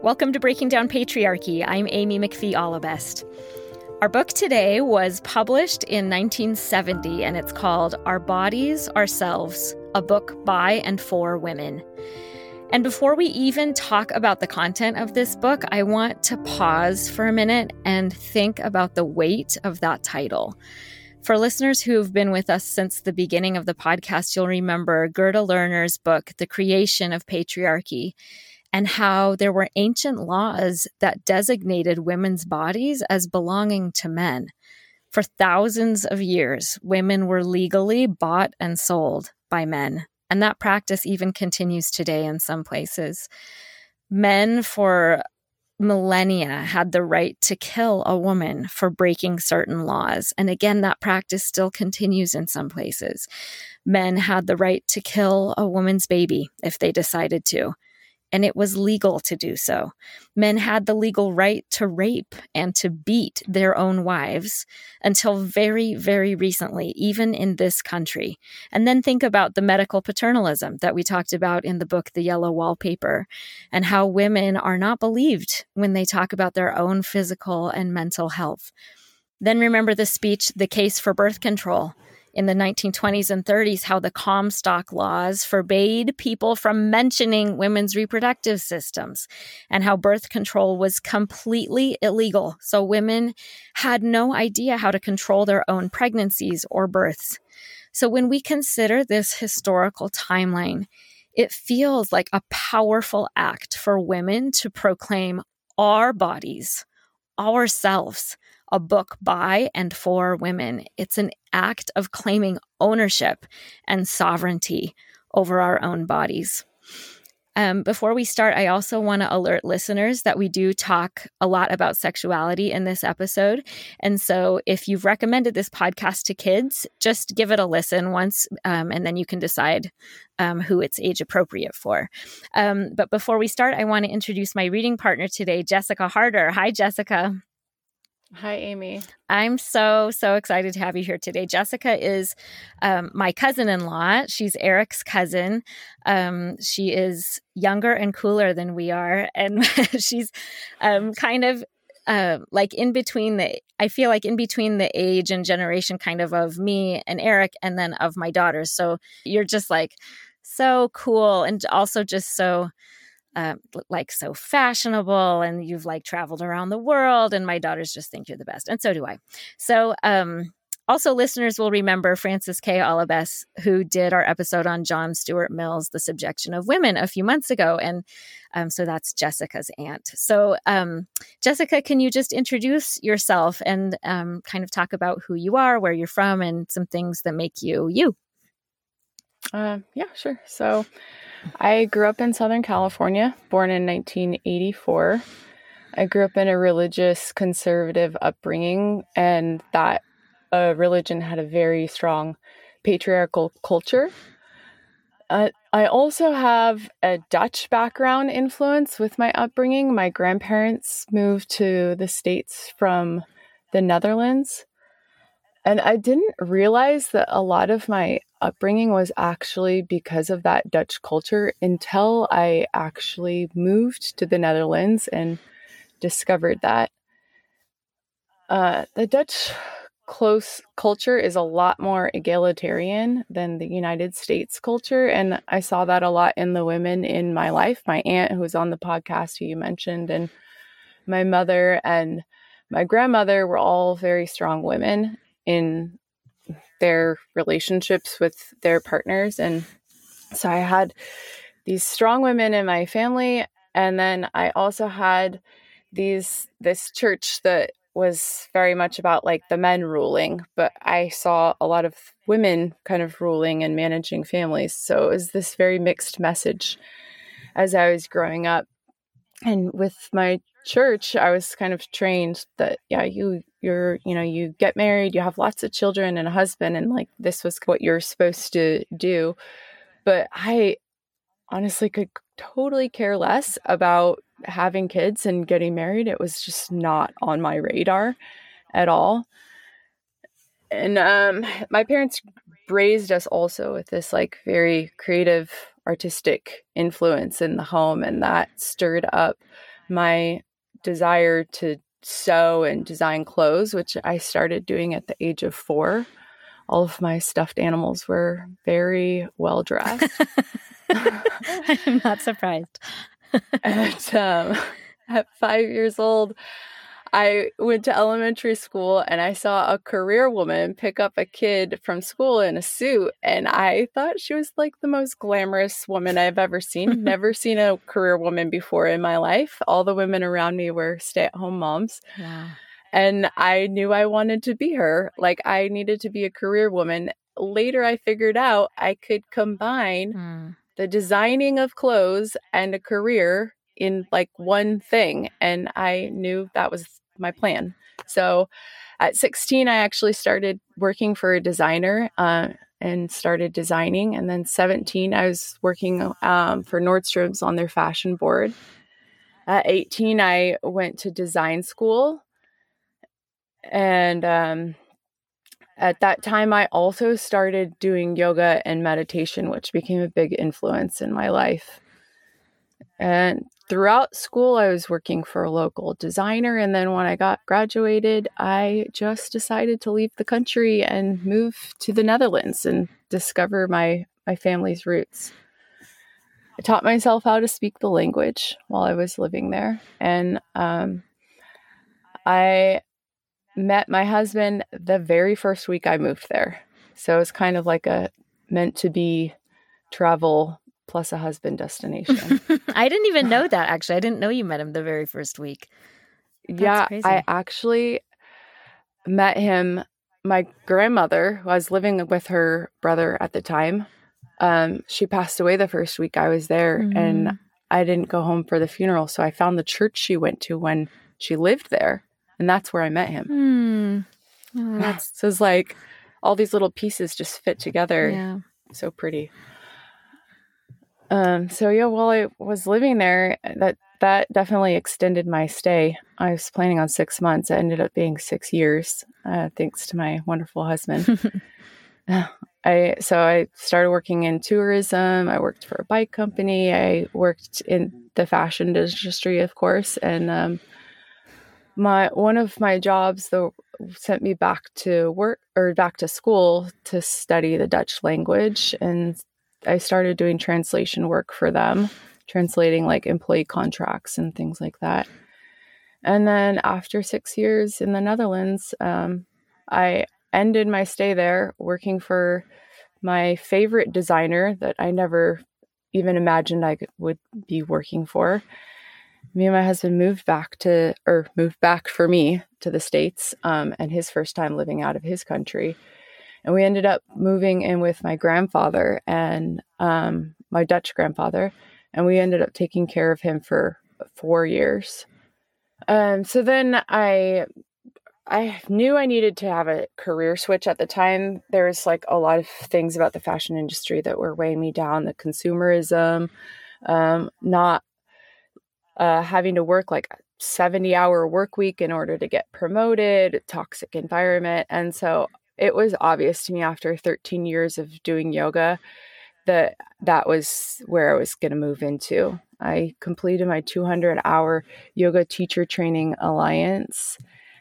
Welcome to Breaking Down Patriarchy. I'm Amy McPhee Allebest. Our book today was published in 1970 and it's called Our Bodies, Ourselves, a book by and for women. And before we even talk about the content of this book, I want to pause for a minute and think about the weight of that title. For listeners who have been with us since the beginning of the podcast, you'll remember Gerda Lerner's book, The Creation of Patriarchy and how there were ancient laws that designated women's bodies as belonging to men. For thousands of years, women were legally bought and sold by men, and that practice even continues today in some places. Men, for millennia, had the right to kill a woman for breaking certain laws. And again, that practice still continues in some places. Men had the right to kill a woman's baby if they decided to and it was legal to do so. Men had the legal right to rape and to beat their own wives until very, very recently, even in this country. And then think about the medical paternalism that we talked about in the book, The Yellow Wallpaper, and how women are not believed when they talk about their own physical and mental health. Then remember the speech, The Case for Birth Control in the 1920s and 30s how the Comstock laws forbade people from mentioning women's reproductive systems and how birth control was completely illegal. So women had no idea how to control their own pregnancies or births. So when we consider this historical timeline, it feels like a powerful act for women to proclaim our bodies, ourselves, a book by and for women. It's an act of claiming ownership and sovereignty over our own bodies. Um, before we start, I also want to alert listeners that we do talk a lot about sexuality in this episode. And so if you've recommended this podcast to kids, just give it a listen once, um, and then you can decide um, who it's age appropriate for. Um, but before we start, I want to introduce my reading partner today, Jessica Harder. Hi, Jessica. Hi, Amy. I'm so, so excited to have you here today. Jessica is um, my cousin in law. She's Eric's cousin. Um, she is younger and cooler than we are. And she's um, kind of uh, like in between the, I feel like in between the age and generation kind of of me and Eric and then of my daughters. So you're just like so cool and also just so uh, like so fashionable and you've like traveled around the world and my daughters just think you're the best and so do i. So um also listeners will remember Francis k. Allebest who did our episode on john stuart mill's the subjection of women a few months ago and um, so that's jessica's aunt. So um, jessica can you just introduce yourself and um, kind of talk about who you are where you're from and some things that make you you? Uh, yeah sure. So I grew up in Southern California, born in 1984. I grew up in a religious conservative upbringing, and that uh, religion had a very strong patriarchal culture. Uh, I also have a Dutch background influence with my upbringing. My grandparents moved to the States from the Netherlands. And I didn't realize that a lot of my upbringing was actually because of that Dutch culture until I actually moved to the Netherlands and discovered that. Uh, the Dutch close culture is a lot more egalitarian than the United States culture. And I saw that a lot in the women in my life. My aunt, who was on the podcast, who you mentioned, and my mother and my grandmother were all very strong women in their relationships with their partners. And so I had these strong women in my family. And then I also had these this church that was very much about like the men ruling, but I saw a lot of women kind of ruling and managing families. So it was this very mixed message as I was growing up. And with my church, I was kind of trained that, yeah, you you're you know you get married you have lots of children and a husband and like this was what you're supposed to do. But i honestly could totally care less about having kids and getting married. It was just not on my radar at all. And um my parents raised us also with this like very creative artistic influence in the home and that stirred up my desire to sew and design clothes, which I started doing at the age of four. All of my stuffed animals were very well dressed. I'm not surprised. and um, at five years old, I went to elementary school and I saw a career woman pick up a kid from school in a suit. And I thought she was like the most glamorous woman I've ever seen. Never seen a career woman before in my life. All the women around me were stay at home moms. Wow. And I knew I wanted to be her. Like I needed to be a career woman. Later, I figured out I could combine mm. the designing of clothes and a career in like one thing. And I knew that was my plan. So at 16, I actually started working for a designer uh, and started designing. And then 17, I was working um, for Nordstrom's on their fashion board. At 18, I went to design school. And um, at that time, I also started doing yoga and meditation, which became a big influence in my life. And throughout school, I was working for a local designer. And then when I got graduated, I just decided to leave the country and move to the Netherlands and discover my, my family's roots. I taught myself how to speak the language while I was living there. And um, I met my husband the very first week I moved there. So it was kind of like a meant to be travel plus a husband destination. I didn't even know that actually. I didn't know you met him the very first week. That's yeah, crazy. I actually met him. My grandmother I was living with her brother at the time. Um, she passed away the first week I was there, mm-hmm. and I didn't go home for the funeral. So I found the church she went to when she lived there, and that's where I met him. Mm. Oh, that's so it's like all these little pieces just fit together. Yeah. So pretty. Um, so yeah, while I was living there, that that definitely extended my stay. I was planning on six months. It ended up being six years, uh, thanks to my wonderful husband. I so I started working in tourism. I worked for a bike company. I worked in the fashion industry, of course, and um, my one of my jobs though sent me back to work or back to school to study the Dutch language and I started doing translation work for them, translating like employee contracts and things like that. And then after six years in the Netherlands, um, I ended my stay there working for my favorite designer that I never even imagined I would be working for. Me and my husband moved back to, or moved back for me to the States, um, and his first time living out of his country. And we ended up moving in with my grandfather and um, my Dutch grandfather. And we ended up taking care of him for four years. Um, so then I I knew I needed to have a career switch at the time. There was like a lot of things about the fashion industry that were weighing me down the consumerism, um, not uh, having to work like 70 hour work week in order to get promoted, toxic environment. And so it was obvious to me after 13 years of doing yoga that that was where I was going to move into. I completed my 200 hour yoga teacher training alliance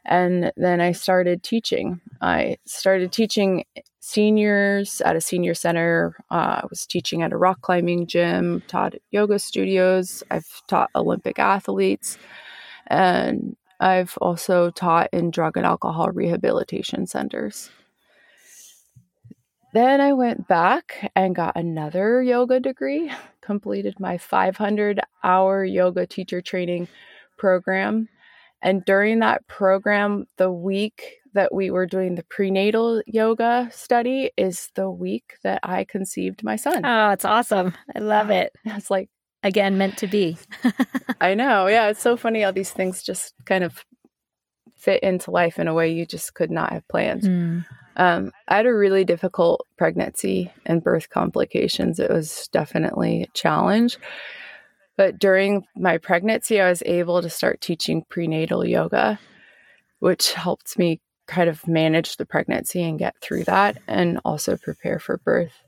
and then I started teaching. I started teaching seniors at a senior center. Uh, I was teaching at a rock climbing gym, taught yoga studios. I've taught Olympic athletes. And I've also taught in drug and alcohol rehabilitation centers. Then I went back and got another yoga degree, completed my 500 hour yoga teacher training program. And during that program, the week that we were doing the prenatal yoga study is the week that I conceived my son. Oh, it's awesome. I love it. It's like, again, meant to be. I know. Yeah. It's so funny how these things just kind of fit into life in a way you just could not have planned. Mm. Um, I had a really difficult pregnancy and birth complications. It was definitely a challenge. But during my pregnancy, I was able to start teaching prenatal yoga, which helped me kind of manage the pregnancy and get through that and also prepare for birth.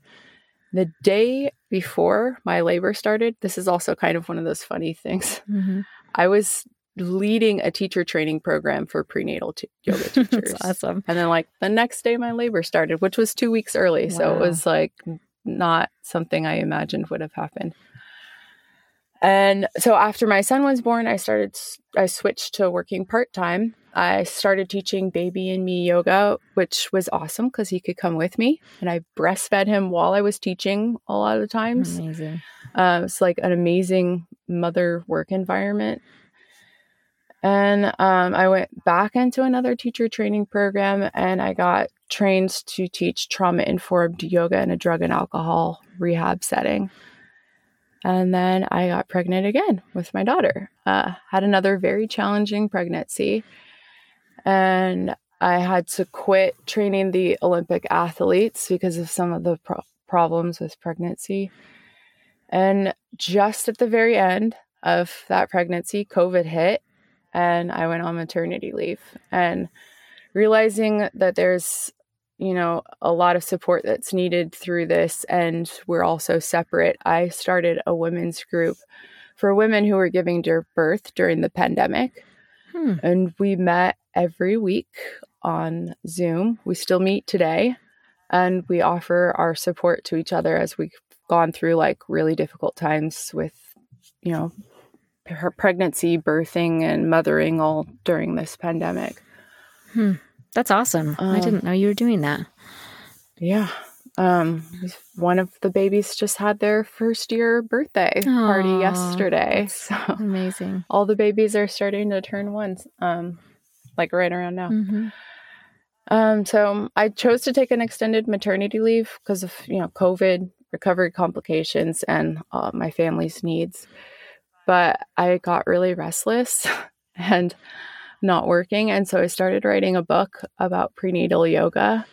The day before my labor started, this is also kind of one of those funny things. Mm-hmm. I was leading a teacher training program for prenatal t- yoga teachers. awesome. And then like the next day my labor started, which was 2 weeks early. Wow. So it was like not something I imagined would have happened. And so after my son was born, I started I switched to working part-time. I started teaching baby and me yoga, which was awesome cuz he could come with me and I breastfed him while I was teaching a lot of times. Amazing. Uh, it's like an amazing mother work environment and um, I went back into another teacher training program and I got trained to teach trauma informed yoga in a drug and alcohol rehab setting. And then I got pregnant again with my daughter. Uh, had another very challenging pregnancy. And I had to quit training the Olympic athletes because of some of the pro- problems with pregnancy. And just at the very end of that pregnancy, COVID hit and I went on maternity leave. And realizing that there's you know a lot of support that's needed through this and we're also separate I started a women's group for women who were giving birth during the pandemic. Hmm. and we met every week on Zoom. We still meet today and we offer our support to each other as we've gone through like really difficult times with you know her pregnancy, birthing, and mothering all during this pandemic. Hmm. That's awesome. Um, I didn't know you were doing that. Yeah. Um, one of the babies just had their first year birthday Aww, party yesterday. So amazing. All the babies are starting to turn one, um, like right around now. Mm-hmm. Um, so I chose to take an extended maternity leave because of you know COVID, recovery complications, and uh, my family's needs but I got really restless and not working. And so I started writing a book about prenatal yoga.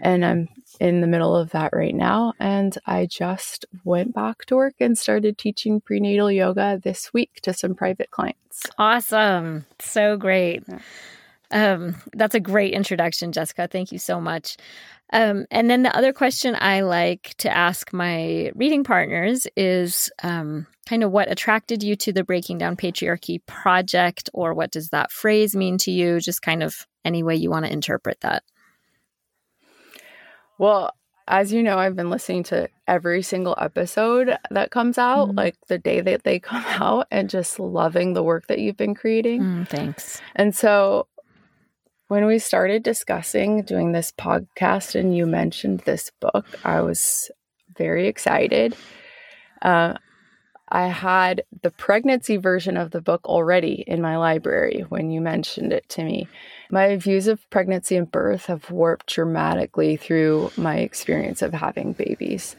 And I'm in the middle of that right now. And I just went back to work and started teaching prenatal yoga this week to some private clients. Awesome. So great. Um, that's a great introduction, Jessica. Thank you so much. Um, and then the other question I like to ask my reading partners is um, kind of what attracted you to the Breaking Down Patriarchy project, or what does that phrase mean to you? Just kind of any way you want to interpret that. Well, as you know, I've been listening to every single episode that comes out, mm like the day that they come out, and just loving the work that you've been creating. Mm, thanks. And so when we started discussing doing this podcast and you mentioned this book, I was very excited. Uh, I had the pregnancy version of the book already in my library when you mentioned it to me. My views of pregnancy and birth have warped dramatically through my experience of having babies.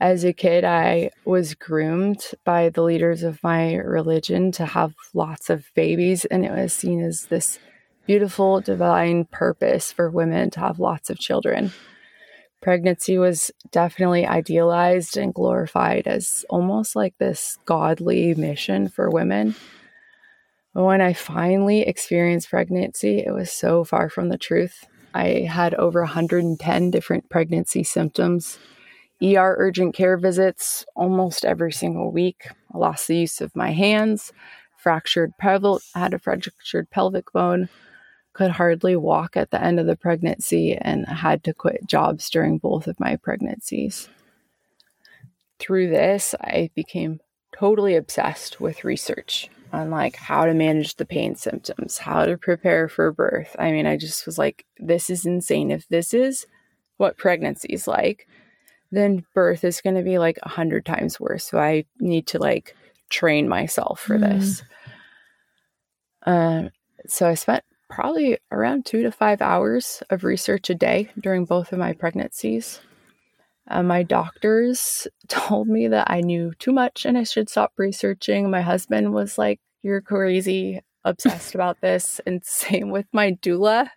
As a kid, I was groomed by the leaders of my religion to have lots of babies, and it was seen as this beautiful divine purpose for women to have lots of children. Pregnancy was definitely idealized and glorified as almost like this godly mission for women. But when I finally experienced pregnancy, it was so far from the truth. I had over 110 different pregnancy symptoms, ER urgent care visits almost every single week. I lost the use of my hands, fractured pelvic, had a fractured pelvic bone, could hardly walk at the end of the pregnancy and had to quit jobs during both of my pregnancies. Through this, I became totally obsessed with research on like how to manage the pain symptoms, how to prepare for birth. I mean, I just was like, this is insane. If this is what pregnancy is like, then birth is going to be like a hundred times worse. So I need to like train myself for mm. this. Um, so I spent probably around two to five hours of research a day during both of my pregnancies. Uh, my doctors told me that I knew too much and I should stop researching. My husband was like, You're crazy, obsessed about this. And same with my doula.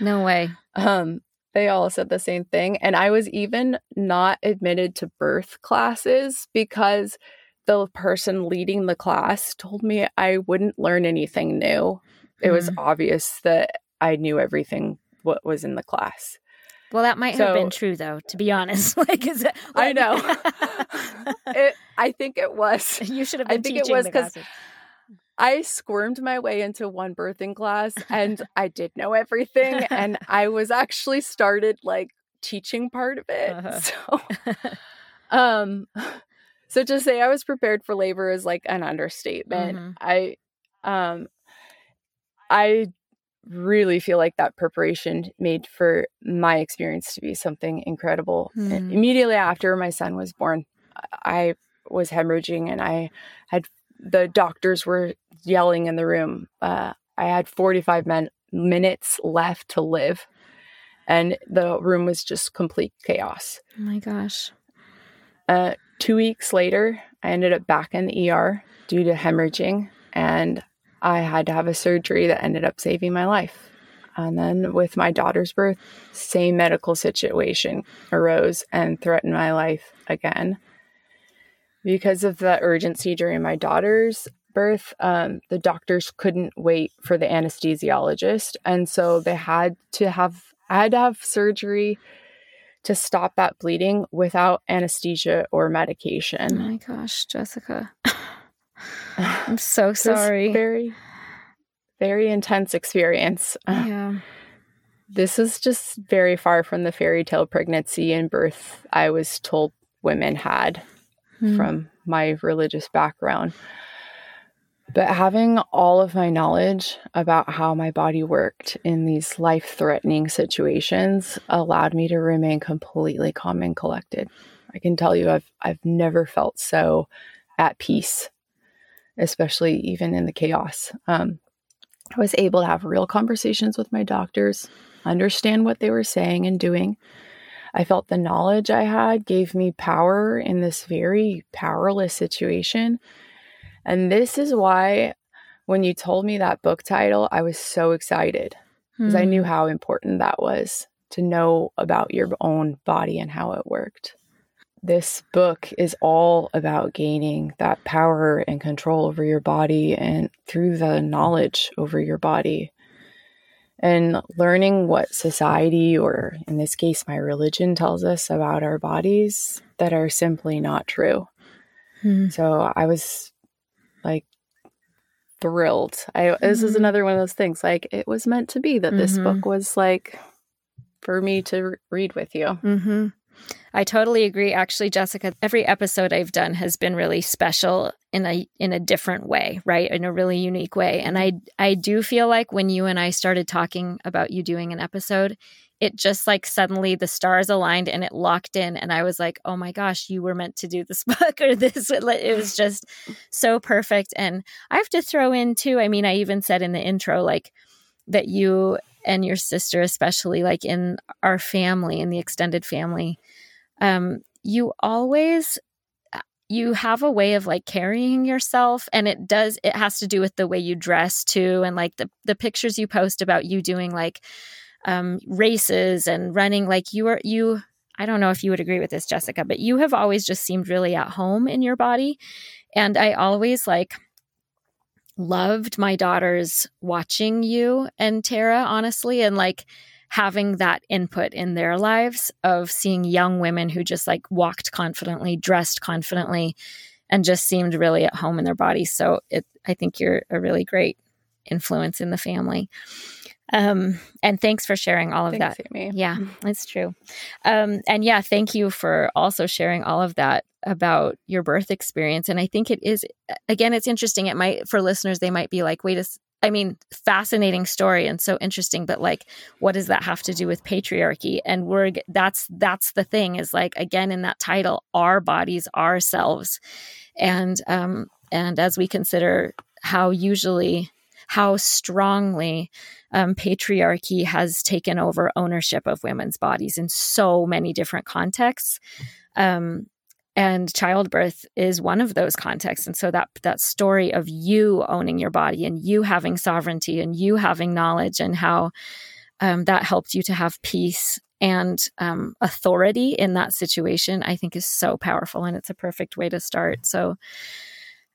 No way. Um, they all said the same thing. And I was even not admitted to birth classes because the person leading the class told me I wouldn't learn anything new it was mm-hmm. obvious that I knew everything what was in the class. Well, that might so, have been true, though. To be honest, like, is it? Like, I know. it, I think it was. You should have. I think it was because I squirmed my way into one birthing class and I did know everything. And I was actually started like teaching part of it. Uh-huh. So, um, so to say I was prepared for labor is like an understatement. Mm-hmm. I, um, I really feel like that preparation made for my experience to be something incredible. Mm. Immediately after my son was born, I was hemorrhaging and I had the doctors were yelling in the room. Uh, I had 45 men- minutes left to live, and the room was just complete chaos. Oh my gosh. Uh, two weeks later, I ended up back in the ER due to hemorrhaging, and I had to have a surgery that ended up saving my life. And then with my daughter's birth, same medical situation arose and threatened my life again. Because of the urgency during my daughter's birth, um, the doctors couldn't wait for the anesthesiologist. And so they had to have, I had to have surgery to stop that bleeding without anesthesia or medication. Oh my gosh, Jessica. I'm so sorry. Very, very intense experience. Yeah. This is just very far from the fairy tale pregnancy and birth I was told women had mm. from my religious background. But having all of my knowledge about how my body worked in these life threatening situations allowed me to remain completely calm and collected. I can tell you, I've, I've never felt so at peace, especially even in the chaos. Um, I was able to have real conversations with my doctors, understand what they were saying and doing, I felt the knowledge I had gave me power in this very powerless situation. And this is why when you told me that book title, I was so excited because I knew hmm. how important that was to know about your own body and how it worked. This book is all about gaining that power and control over your body and through the knowledge over your body and learning what society, or in this case, my religion, tells us about our bodies that are simply not true. Hmm. So I was like thrilled. I mm-hmm. this is mm-hmm. another one of those things. Like it was meant to be that mm-hmm. this book was like for me to read with you. Mm-hmm. I totally agree. Actually, Jessica, every episode I've done has been really special in a in a different way, right? In a really unique way. And I I do feel like when you and I started talking about you doing an episode, it just like suddenly the stars aligned and it locked in and I was like, "Oh my gosh, you were meant to do this book or this." It was just so perfect. And I have to throw in too, I mean, I even said in the intro like that you and your sister especially like in our family in the extended family um, you always uh, you have a way of like carrying yourself and it does it has to do with the way you dress too and like the the pictures you post about you doing like um races and running like you are you I don't know if you would agree with this Jessica but you have always just seemed really at home in your body and I always like loved my daughters watching you and Tara honestly and like having that input in their lives of seeing young women who just like walked confidently, dressed confidently, and just seemed really at home in their bodies. So it, I think you're a really great influence in the family. Um, and thanks for sharing all of thanks, that. Amy. Yeah, it's true. Um, and yeah, thank you for also sharing all of that about your birth experience. And I think it is, again, it's interesting. It might, for listeners, they might be like, wait a, I mean, fascinating story and so interesting, but like, what does that have to do with patriarchy? And we're that's that's the thing is like again in that title, our bodies, ourselves, and um, and as we consider how usually how strongly um, patriarchy has taken over ownership of women's bodies in so many different contexts. Um, and childbirth is one of those contexts and so that that story of you owning your body and you having sovereignty and you having knowledge and how um, that helped you to have peace and um, authority in that situation i think is so powerful and it's a perfect way to start so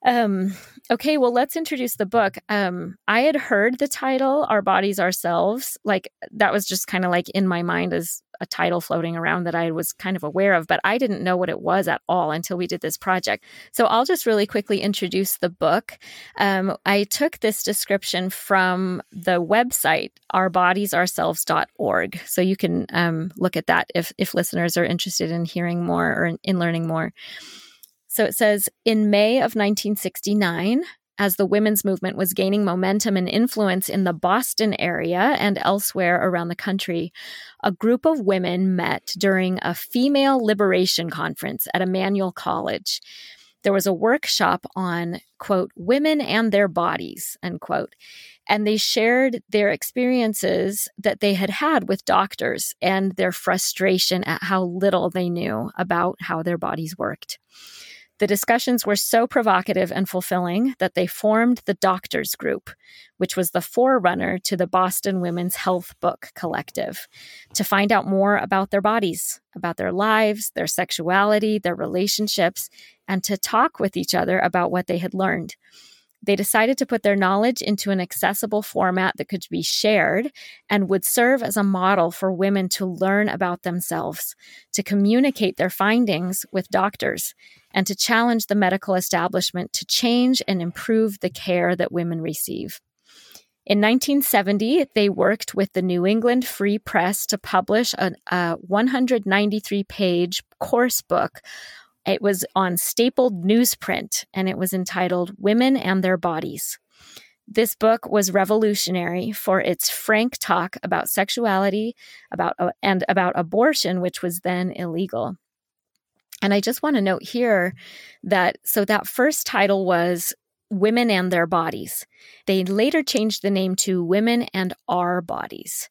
Um, okay, well, let's introduce the book. Um, I had heard the title, Our Bodies Ourselves. Like, that was just kind of like in my mind as a title floating around that I was kind of aware of, but I didn't know what it was at all until we did this project. So I'll just really quickly introduce the book. Um, I took this description from the website, ourbodiesourselves.org. So you can um, look at that if, if listeners are interested in hearing more or in, in learning more. So it says in May of 1969, as the women's movement was gaining momentum and influence in the Boston area and elsewhere around the country, a group of women met during a female liberation conference at Emmanuel College. There was a workshop on, quote, women and their bodies, unquote. And they shared their experiences that they had had with doctors and their frustration at how little they knew about how their bodies worked. The discussions were so provocative and fulfilling that they formed the Doctors Group, which was the forerunner to the Boston Women's Health Book Collective, to find out more about their bodies, about their lives, their sexuality, their relationships, and to talk with each other about what they had learned. They decided to put their knowledge into an accessible format that could be shared and would serve as a model for women to learn about themselves, to communicate their findings with doctors, and to challenge the medical establishment to change and improve the care that women receive. In 1970, they worked with the New England Free Press to publish a, a 193 page course book it was on stapled newsprint and it was entitled Women and Their Bodies. This book was revolutionary for its frank talk about sexuality, about and about abortion, which was then illegal. And I just want to note here that so that first title was Women and Their Bodies. They later changed the name to Women and Our Bodies,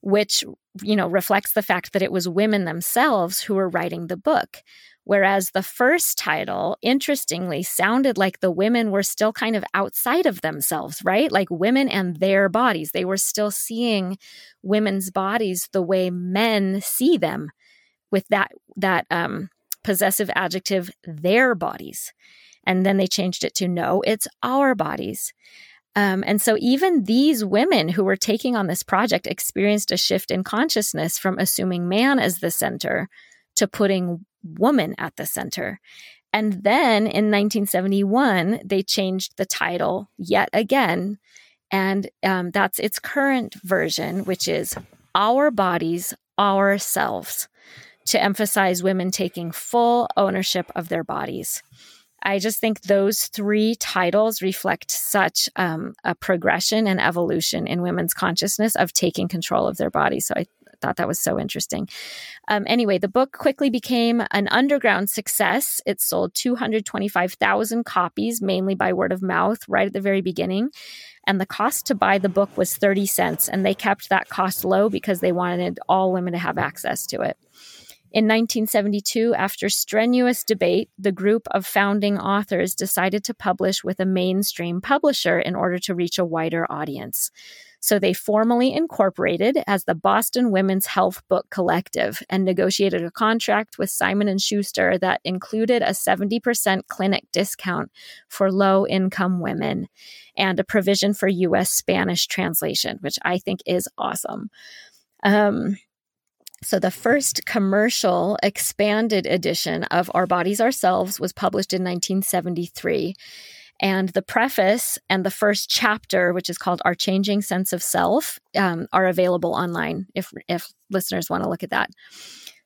which you know reflects the fact that it was women themselves who were writing the book. Whereas the first title, interestingly, sounded like the women were still kind of outside of themselves, right? Like women and their bodies. They were still seeing women's bodies the way men see them with that, that, um, possessive adjective, their bodies. And then they changed it to no, it's our bodies. Um, and so even these women who were taking on this project experienced a shift in consciousness from assuming man as the center to putting woman at the center. And then in 1971, they changed the title yet again. And um, that's its current version, which is Our Bodies, Ourselves, to emphasize women taking full ownership of their bodies. I just think those three titles reflect such um, a progression and evolution in women's consciousness of taking control of their bodies. So I thought that was so interesting. Um, anyway, the book quickly became an underground success. It sold 225,000 copies, mainly by word of mouth, right at the very beginning. And the cost to buy the book was 30 cents. And they kept that cost low because they wanted all women to have access to it. In 1972, after strenuous debate, the group of founding authors decided to publish with a mainstream publisher in order to reach a wider audience. So they formally incorporated as the Boston Women's Health Book Collective and negotiated a contract with Simon and Schuster that included a 70% clinic discount for low-income women and a provision for US Spanish translation, which I think is awesome. Um, so, the first commercial expanded edition of Our Bodies Ourselves was published in 1973. And the preface and the first chapter, which is called Our Changing Sense of Self, um, are available online if, if listeners want to look at that.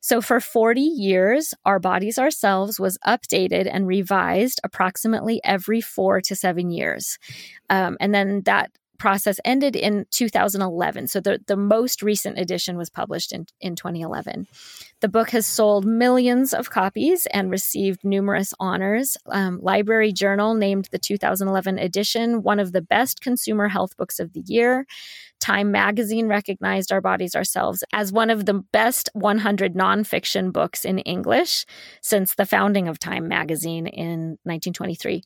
So, for 40 years, Our Bodies Ourselves was updated and revised approximately every four to seven years. Um, and then that process ended in 2011. So the, the most recent edition was published in, in 2011. The book has sold millions of copies and received numerous honors. Um, Library Journal named the 2011 edition one of the best consumer health books of the year. Time magazine recognized Our Bodies Ourselves as one of the best 100 nonfiction books in English since the founding of Time magazine in 1923.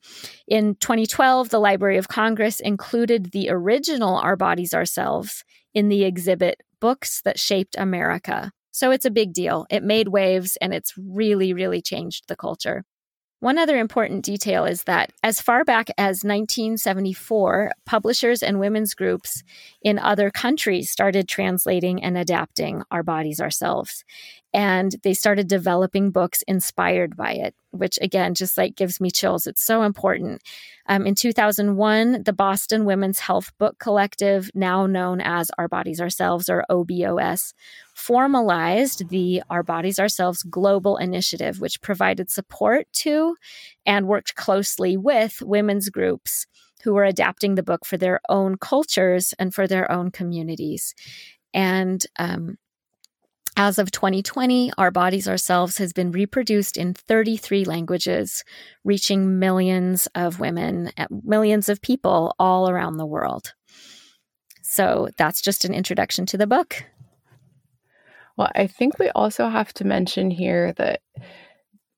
In 2012, the Library of Congress included the original Our Bodies Ourselves in the exhibit Books That Shaped America. So it's a big deal. It made waves and it's really, really changed the culture. One other important detail is that as far back as 1974, publishers and women's groups in other countries started translating and adapting Our Bodies Ourselves. And they started developing books inspired by it, which again, just like gives me chills. It's so important. Um, in 2001, the Boston Women's Health Book Collective, now known as Our Bodies Ourselves or OBOS, formalized the Our Bodies Ourselves Global Initiative, which provided support to and worked closely with women's groups who were adapting the book for their own cultures and for their own communities. And um, as of 2020, Our Bodies Ourselves has been reproduced in 33 languages, reaching millions of women, uh, millions of people all around the world. So that's just an introduction to the book. Well, I think we also have to mention here that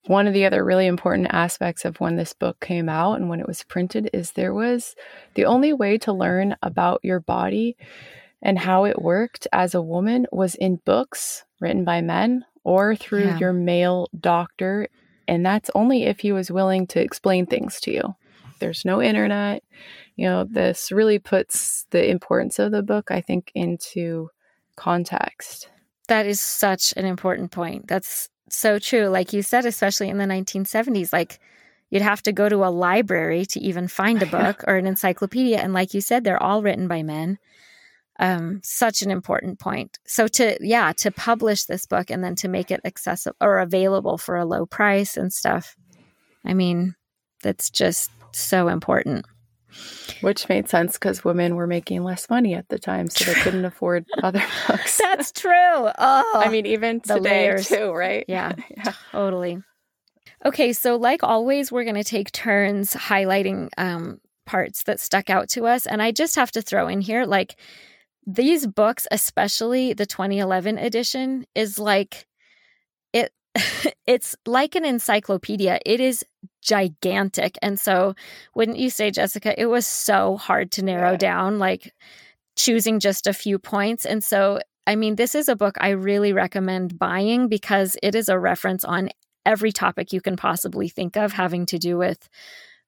one of the other really important aspects of when this book came out and when it was printed is there was the only way to learn about your body and how it worked as a woman was in books written by men or through yeah. your male doctor. And that's only if he was willing to explain things to you. There's no internet. You know, this really puts the importance of the book, I think, into context. That is such an important point. That's so true. Like you said, especially in the 1970s, like you'd have to go to a library to even find a book or an encyclopedia. And like you said, they're all written by men um, such an important point. So to yeah, to publish this book and then to make it accessible or available for a low price and stuff. I mean, that's just so important. Which made sense because women were making less money at the time, so they couldn't afford other books. That's true. Oh, I mean, even today layers. too, right? Yeah, yeah, totally. Okay, so like always, we're going to take turns highlighting um, parts that stuck out to us, and I just have to throw in here, like these books, especially the 2011 edition, is like it it's like an encyclopedia. It is gigantic. And so wouldn't you say, Jessica, it was so hard to narrow yeah. down, like choosing just a few points. And so I mean, this is a book I really recommend buying because it is a reference on every topic you can possibly think of having to do with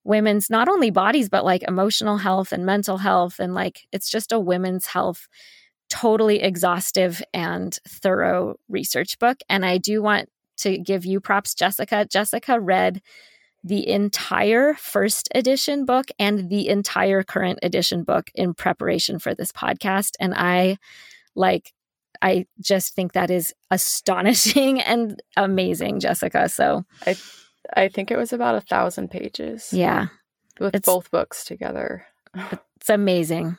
women's not only bodies but like emotional health and mental health and like it's just a women's health totally exhaustive and thorough research book and i do want to give you props jessica. Jessica read the entire first edition book and the entire current edition book in preparation for this podcast and i like i just think that is astonishing and amazing jessica so i I think it was about a thousand pages. Yeah. With it's, both books together. It's amazing.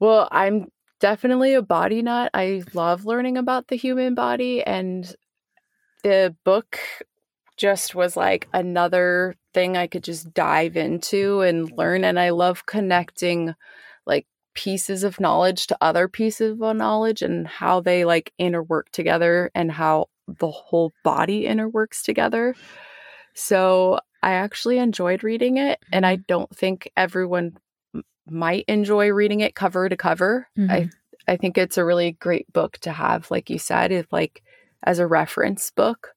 Well, I'm definitely a body nut. I love learning about the human body, and the book just was like another thing I could just dive into and learn. And I love connecting like pieces of knowledge to other pieces of knowledge and how they like interwork together and how the whole body interworks together. So I actually enjoyed reading it, and I mm-hmm. don't think everyone m- might enjoy reading it cover to cover. Mm-hmm. I I think it's a really great book to have, like you said, if like as a reference book.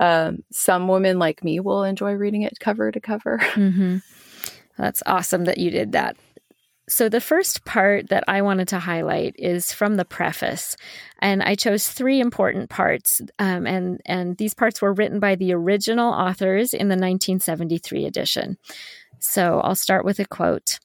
Um, some women like me will enjoy reading it cover to cover. Mm-hmm. That's awesome that you did that. So, the first part that I wanted to highlight is from the preface. And I chose three important parts. Um, and, and these parts were written by the original authors in the 1973 edition. So, I'll start with a quote.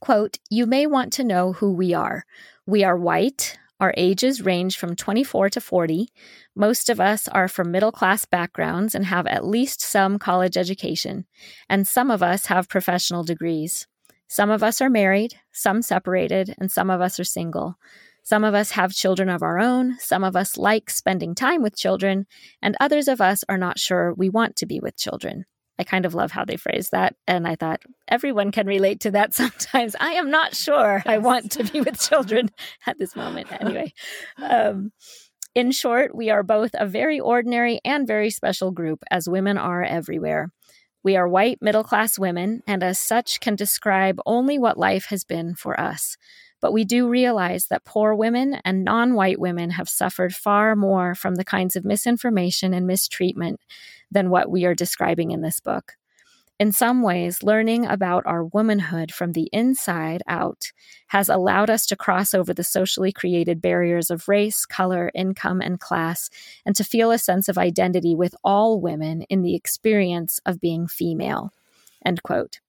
Quote, you may want to know who we are. We are white. Our ages range from 24 to 40. Most of us are from middle class backgrounds and have at least some college education. And some of us have professional degrees. Some of us are married, some separated, and some of us are single. Some of us have children of our own, some of us like spending time with children, and others of us are not sure we want to be with children. I kind of love how they phrase that. And I thought everyone can relate to that sometimes. I am not sure I want to be with children at this moment. Anyway, um, in short, we are both a very ordinary and very special group, as women are everywhere. We are white middle class women, and as such can describe only what life has been for us. But we do realize that poor women and non white women have suffered far more from the kinds of misinformation and mistreatment than what we are describing in this book. In some ways, learning about our womanhood from the inside out has allowed us to cross over the socially created barriers of race, color, income, and class, and to feel a sense of identity with all women in the experience of being female. End quote.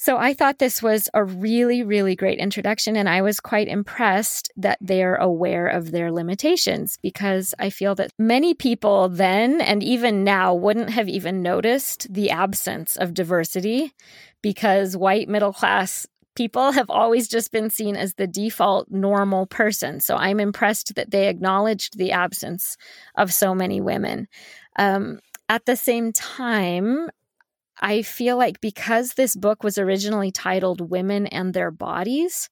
So I thought this was a really, really great introduction. And I was quite impressed that they're aware of their limitations because I feel that many people then and even now wouldn't have even noticed the absence of diversity because white middle class people have always just been seen as the default normal person. So I'm impressed that they acknowledged the absence of so many women. Um, at the same time, I feel like because this book was originally titled Women and Their Bodies,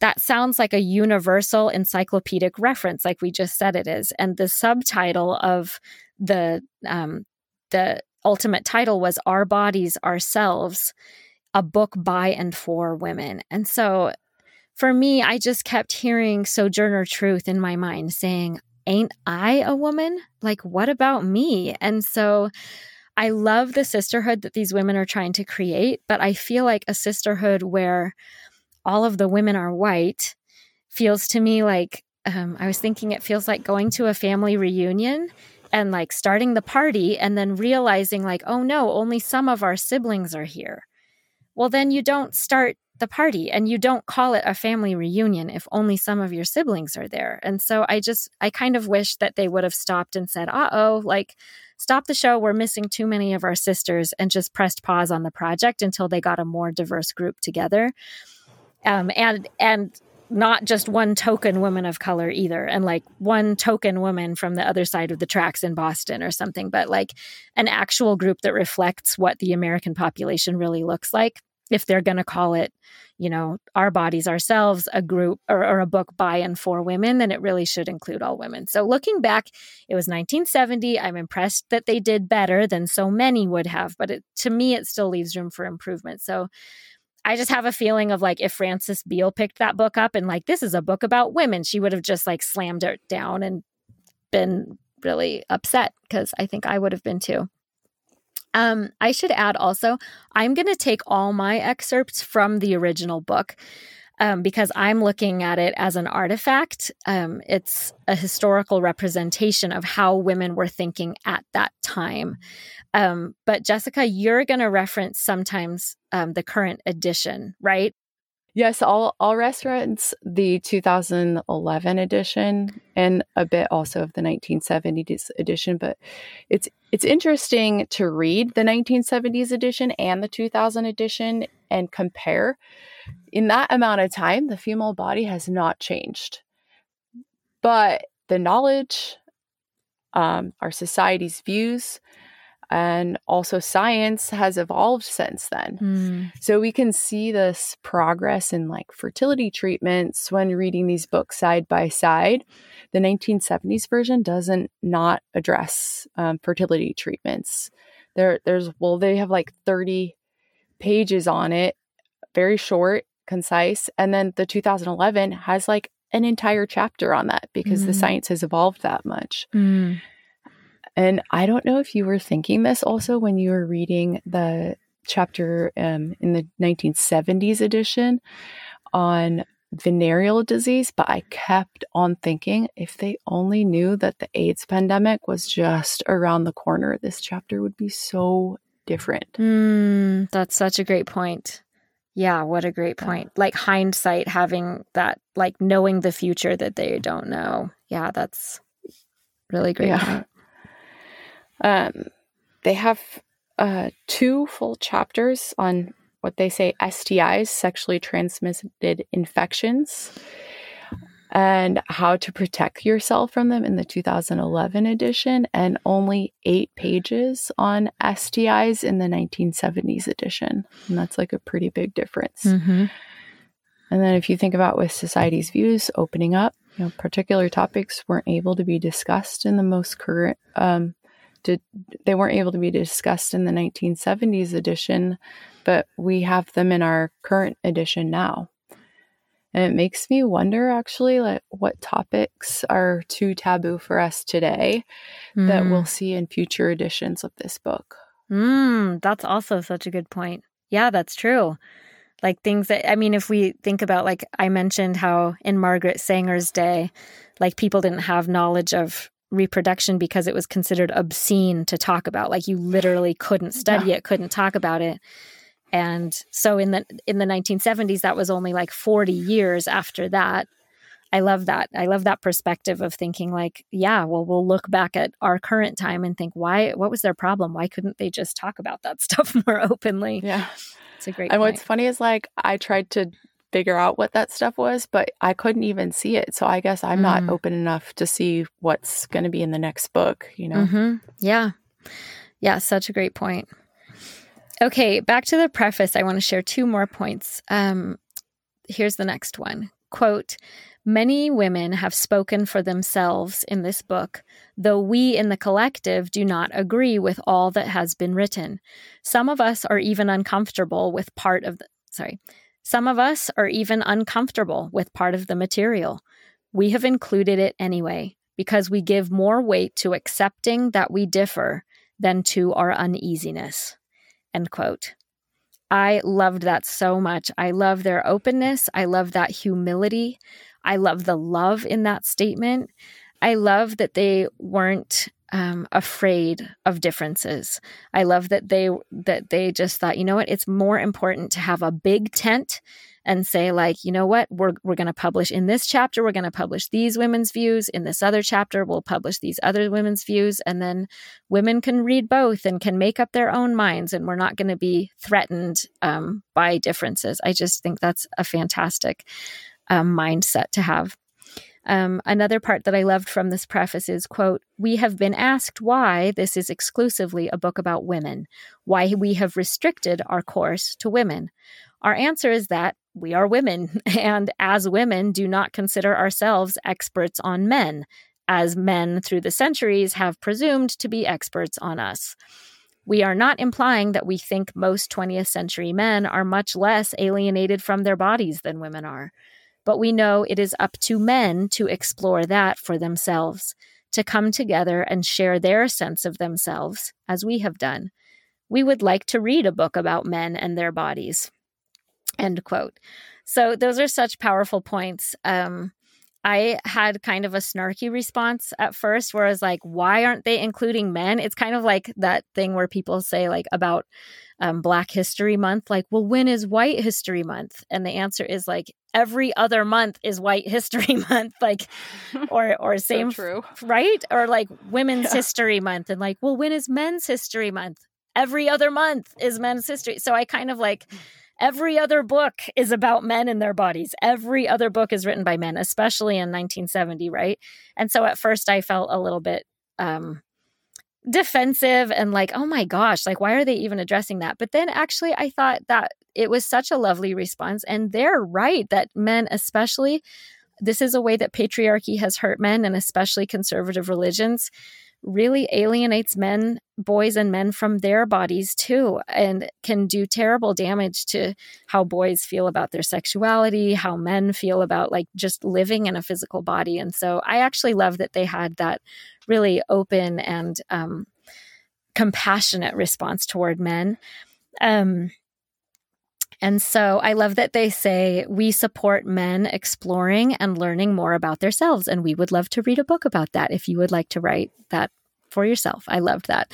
that sounds like a universal encyclopedic reference, like we just said it is. And the subtitle of the um, the ultimate title was Our Bodies, Ourselves, a book by and for women. And so for me, I just kept hearing Sojourner Truth in my mind saying, Ain't I a woman? Like, what about me? And so I love the sisterhood that these women are trying to create, but I feel like a sisterhood where all of the women are white feels to me like um, I was thinking it feels like going to a family reunion and like starting the party and then realizing, like, oh no, only some of our siblings are here. Well, then you don't start the party and you don't call it a family reunion if only some of your siblings are there. And so I just, I kind of wish that they would have stopped and said, uh oh, like, stop the show. We're missing too many of our sisters and just pressed pause on the project until they got a more diverse group together. Um, and, and, not just one token woman of color either and like one token woman from the other side of the tracks in Boston or something but like an actual group that reflects what the American population really looks like if they're going to call it, you know, our bodies ourselves, a group or, or, a book by and for women, then it really should include all women. So looking back, it was 1970. I'm impressed that they did better than so many would have, but it, to me, it still leaves room for improvement. So I just have a feeling of like if Frances Beale picked that book up and like this is a book about women, she would have just like slammed it down and been really upset because I think I would have been too. Um, I should add also, I'm going to take all my excerpts from the original book um, because I'm looking at it as an artifact. Um, it's a historical representation of how women were thinking at that time. Um, but Jessica, you're going to reference sometimes um, the current edition, right? Yes, I'll I'll the 2011 edition and a bit also of the 1970s edition, but it's it's interesting to read the 1970s edition and the 2000 edition and compare. In that amount of time, the female body has not changed, but the knowledge, um, our society's views, and also science has evolved since then. Mm. So we can see this progress in like fertility treatments when reading these books side by side. The 1970s version doesn't not address um, fertility treatments. There, there's well, they have like 30 pages on it, very short, concise, and then the 2011 has like an entire chapter on that because mm. the science has evolved that much. Mm. And I don't know if you were thinking this also when you were reading the chapter um, in the 1970s edition on venereal disease, but I kept on thinking if they only knew that the AIDS pandemic was just around the corner, this chapter would be so different. Mm, that's such a great point. Yeah, what a great point. Yeah. Like hindsight, having that, like knowing the future that they don't know. Yeah, that's really great. Yeah. Point. Um, they have uh, two full chapters on what they say STIs, sexually transmitted infections, and how to protect yourself from them in the 2011 edition, and only eight pages on STIs in the 1970s edition. And that's like a pretty big difference. Mm-hmm. And then if you think about with society's views opening up, you know, particular topics weren't able to be discussed in the most current um, to, they weren't able to be discussed in the 1970s edition, but we have them in our current edition now. And it makes me wonder actually like what topics are too taboo for us today mm. that we'll mm. see in future editions of this book. Mm, that's also such a good point. Yeah, that's true. Like things that I mean, if we think about like I mentioned how in Margaret Sanger's day, like people didn't have knowledge of reproduction because it was considered obscene to talk about. Like you literally couldn't study yeah. it, couldn't talk about it. And so in the in the 1970s, that was only like 40 years after that. I love that. I love that perspective of thinking like, yeah, well, we'll look back at our current time and think, why? What was their problem? Why couldn't they just talk about that stuff more openly? Yeah, it's a great. And point. what's funny is like I tried to figure out what that stuff was, but I couldn't even see it. So I guess I'm mm. not open enough to see what's going to be in the next book. You know? Mm-hmm. Yeah, yeah. Such a great point. Okay, back to the preface. I want to share two more points. Um, here's the next one. Quote, Many women have spoken for themselves in this book, though we in the collective do not agree with all that has been written. Some of us are even uncomfortable with part of the, sorry, some of us are even uncomfortable with part of the material. We have included it anyway, because we give more weight to accepting that we differ than to our uneasiness. End quote. I loved that so much. I love their openness. I love that humility. I love the love in that statement. I love that they weren't um, afraid of differences. I love that they that they just thought, you know what, it's more important to have a big tent and say like, you know what, we're we're going to publish in this chapter, we're going to publish these women's views. In this other chapter, we'll publish these other women's views, and then women can read both and can make up their own minds, and we're not going to be threatened um, by differences. I just think that's a fantastic um, mindset to have. Um, another part that I loved from this preface is, quote, we have been asked why this is exclusively a book about women, why we have restricted our course to women. Our answer is that we are women, and as women, do not consider ourselves experts on men, as men through the centuries have presumed to be experts on us. We are not implying that we think most 20th century men are much less alienated from their bodies than women are but we know it is up to men to explore that for themselves, to come together and share their sense of themselves, as we have done. We would like to read a book about men and their bodies. End quote. So, those are such powerful points. Um, I had kind of a snarky response at first where I was like, why aren't they including men? It's kind of like that thing where people say, like, about um, Black History Month, like, well, when is White History Month? And the answer is like, every other month is White History Month, like, or or same, so true, right? Or like Women's yeah. History Month, and like, well, when is Men's History Month? Every other month is Men's History. So I kind of like Every other book is about men and their bodies. Every other book is written by men, especially in 1970, right? And so at first I felt a little bit um, defensive and like, oh my gosh, like, why are they even addressing that? But then actually, I thought that it was such a lovely response. And they're right that men, especially, this is a way that patriarchy has hurt men and especially conservative religions really alienates men, boys and men from their bodies too, and can do terrible damage to how boys feel about their sexuality, how men feel about like just living in a physical body. And so I actually love that they had that really open and um, compassionate response toward men. Um, and so I love that they say, we support men exploring and learning more about themselves. And we would love to read a book about that if you would like to write that for yourself. I loved that.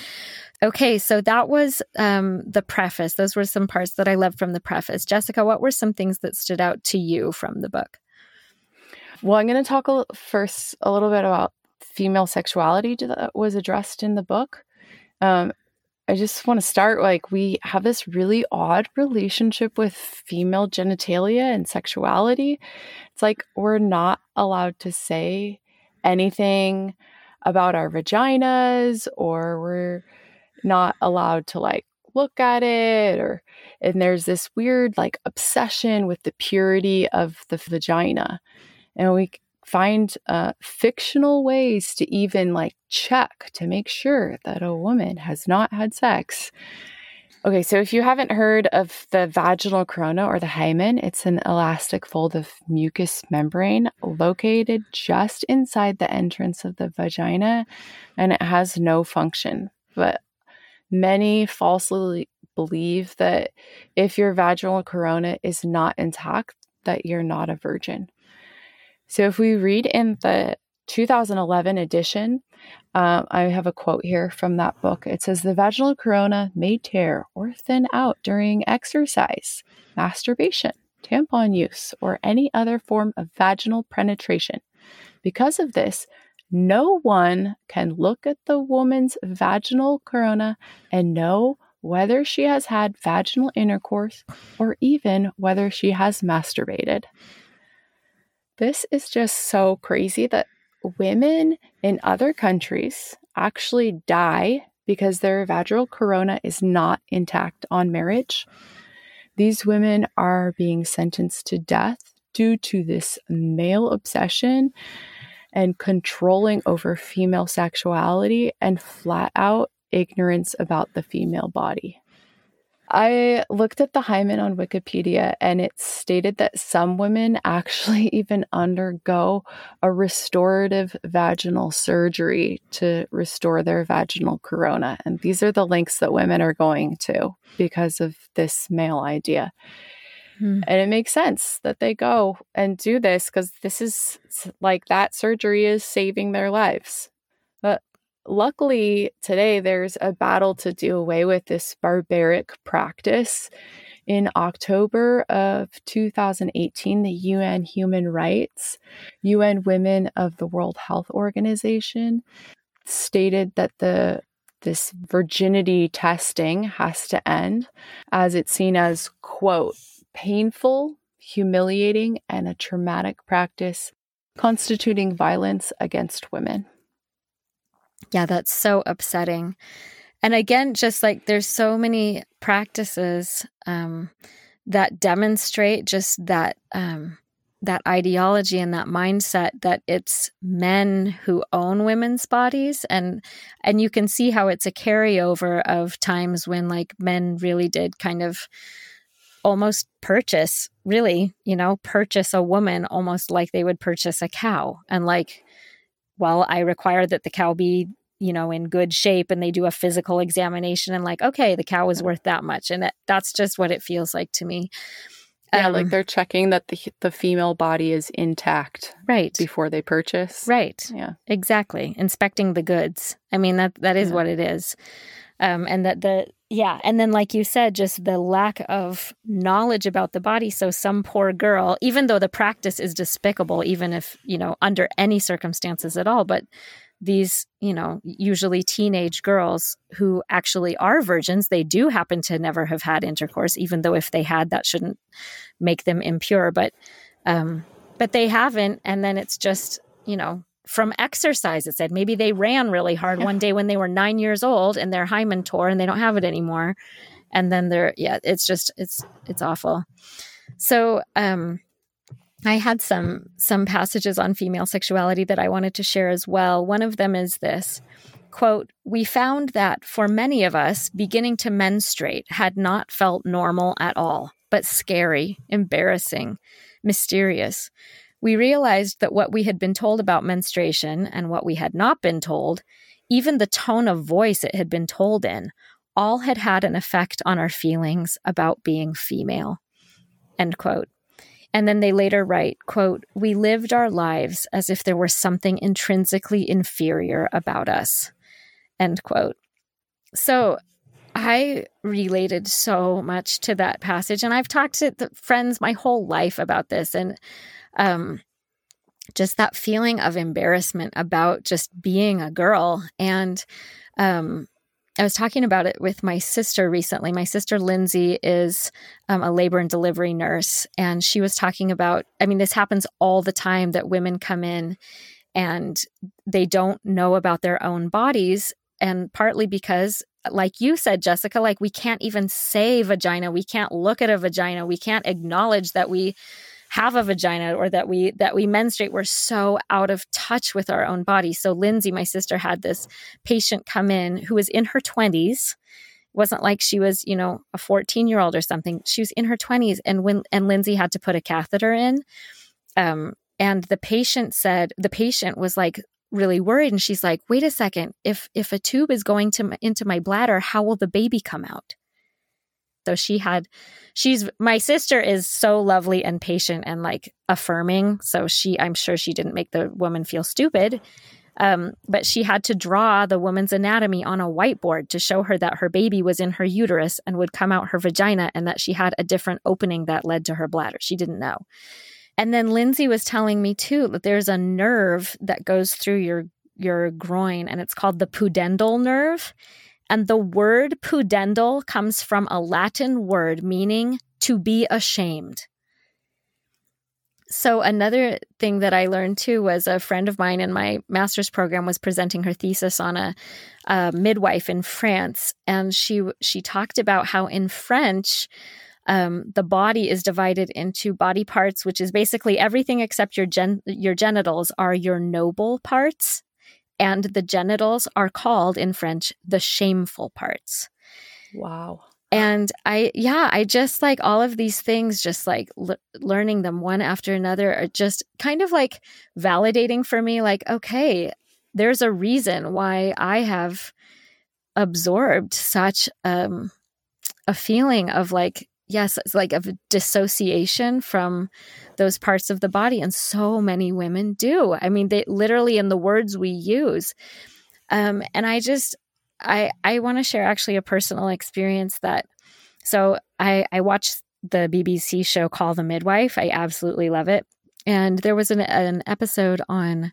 Okay, so that was um, the preface. Those were some parts that I loved from the preface. Jessica, what were some things that stood out to you from the book? Well, I'm going to talk a, first a little bit about female sexuality that was addressed in the book. Um, I just want to start like we have this really odd relationship with female genitalia and sexuality. It's like we're not allowed to say anything about our vaginas or we're not allowed to like look at it or and there's this weird like obsession with the purity of the vagina and we find uh, fictional ways to even like check to make sure that a woman has not had sex. Okay, so if you haven't heard of the vaginal corona or the hymen, it's an elastic fold of mucous membrane located just inside the entrance of the vagina, and it has no function. But many falsely believe that if your vaginal corona is not intact, that you're not a virgin. So if we read in the 2011 edition, uh, I have a quote here from that book. It says the vaginal corona may tear or thin out during exercise, masturbation, tampon use, or any other form of vaginal penetration. Because of this, no one can look at the woman's vaginal corona and know whether she has had vaginal intercourse or even whether she has masturbated. This is just so crazy that women in other countries actually die because their vaginal corona is not intact on marriage. These women are being sentenced to death due to this male obsession and controlling over female sexuality and flat out ignorance about the female body. I looked at the hymen on Wikipedia and it stated that some women actually even undergo a restorative vaginal surgery to restore their vaginal corona. And these are the links that women are going to because of this male idea. Hmm. And it makes sense that they go and do this because this is like that surgery is saving their lives. Luckily, today there's a battle to do away with this barbaric practice. In October of 2018, the UN Human Rights, UN Women of the World Health Organization stated that the this virginity testing has to end as it's seen as quote painful, humiliating, and a traumatic practice constituting violence against women. Yeah, that's so upsetting. And again, just like there's so many practices um, that demonstrate just that um, that ideology and that mindset that it's men who own women's bodies and and you can see how it's a carryover of times when like men really did kind of almost purchase really you know purchase a woman almost like they would purchase a cow and like well i require that the cow be you know in good shape and they do a physical examination and like okay the cow is worth that much and that, that's just what it feels like to me yeah, um, like they're checking that the the female body is intact, right, before they purchase. Right. Yeah. Exactly. Inspecting the goods. I mean that that is yeah. what it is, um, and that the yeah, and then like you said, just the lack of knowledge about the body. So some poor girl, even though the practice is despicable, even if you know under any circumstances at all, but these, you know, usually teenage girls who actually are virgins, they do happen to never have had intercourse, even though if they had, that shouldn't make them impure. But, um, but they haven't, and then it's just, you know, from exercise. It said maybe they ran really hard one day when they were nine years old, and their hymen tore, and they don't have it anymore. And then they're, yeah, it's just, it's, it's awful. So, um, I had some some passages on female sexuality that I wanted to share as well. One of them is this quote, We found that for many of us, beginning to menstruate had not felt normal at all, but scary, embarrassing, mysterious. We realized that what we had been told about menstruation and what we had not been told, even the tone of voice it had been told in, all had had an effect on our feelings about being female. End quote. And then they later write, quote, "We lived our lives as if there were something intrinsically inferior about us." End quote. So I related so much to that passage and I've talked to friends my whole life about this and um just that feeling of embarrassment about just being a girl and um I was talking about it with my sister recently. My sister Lindsay is um, a labor and delivery nurse, and she was talking about. I mean, this happens all the time that women come in and they don't know about their own bodies, and partly because, like you said, Jessica, like we can't even say vagina, we can't look at a vagina, we can't acknowledge that we have a vagina or that we that we menstruate we're so out of touch with our own body so lindsay my sister had this patient come in who was in her 20s wasn't like she was, you know, a 14 year old or something. She was in her 20s. And when, and Lindsay had to put a catheter in. Um, and the patient said, the patient was like really worried. And she's like, wait a second, if, if a tube is going to, into my bladder, how will the baby come out? So she had, she's, my sister is so lovely and patient and like affirming. So she, I'm sure she didn't make the woman feel stupid. Um, but she had to draw the woman's anatomy on a whiteboard to show her that her baby was in her uterus and would come out her vagina and that she had a different opening that led to her bladder. She didn't know. And then Lindsay was telling me too that there's a nerve that goes through your your groin and it's called the pudendal nerve. And the word pudendal comes from a Latin word meaning to be ashamed. So another thing that I learned too was a friend of mine in my master's program was presenting her thesis on a, a midwife in France, and she she talked about how in French. Um, the body is divided into body parts, which is basically everything except your gen- your genitals are your noble parts, and the genitals are called in French the shameful parts. Wow and i yeah i just like all of these things just like l- learning them one after another are just kind of like validating for me like okay there's a reason why i have absorbed such um a feeling of like yes it's like of dissociation from those parts of the body and so many women do i mean they literally in the words we use um and i just I I want to share actually a personal experience that so I I watched the BBC show Call the Midwife. I absolutely love it. And there was an an episode on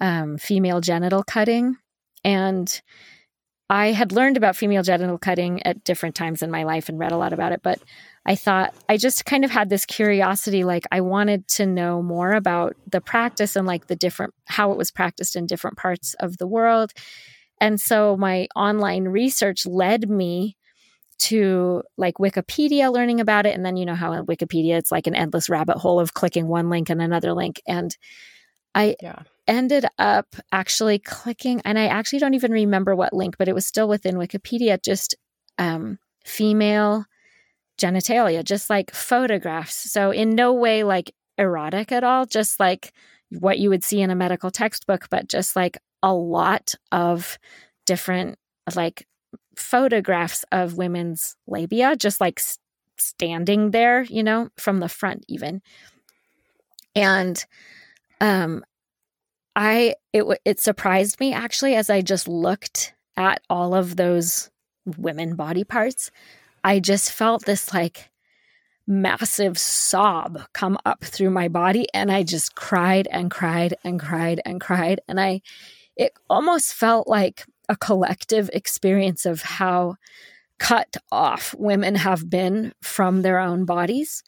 um, female genital cutting and I had learned about female genital cutting at different times in my life and read a lot about it, but I thought I just kind of had this curiosity like I wanted to know more about the practice and like the different how it was practiced in different parts of the world and so my online research led me to like Wikipedia learning about it. And then you know how in Wikipedia it's like an endless rabbit hole of clicking one link and another link. And I yeah. Ended up actually clicking, and I actually don't even remember what link, but it was still within Wikipedia, just um, female genitalia, just like photographs. So in no way like erotic at all, just like what you would see in a medical textbook, but just like a lot of different like photographs of women's labia just like standing there you know from the front even and um i it it surprised me actually as i just looked at all of those women body parts i just felt this like massive sob come up through my body and i just cried and cried and cried and cried and i it almost felt like a collective experience of how cut off women have been from their own bodies.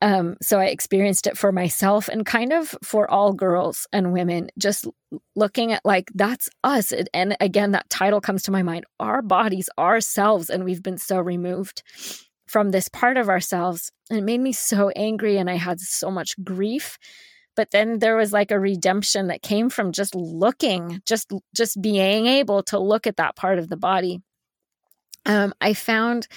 Um, so I experienced it for myself and kind of for all girls and women, just looking at like, that's us. And again, that title comes to my mind our bodies, ourselves, and we've been so removed from this part of ourselves. And it made me so angry, and I had so much grief but then there was like a redemption that came from just looking just just being able to look at that part of the body um, i found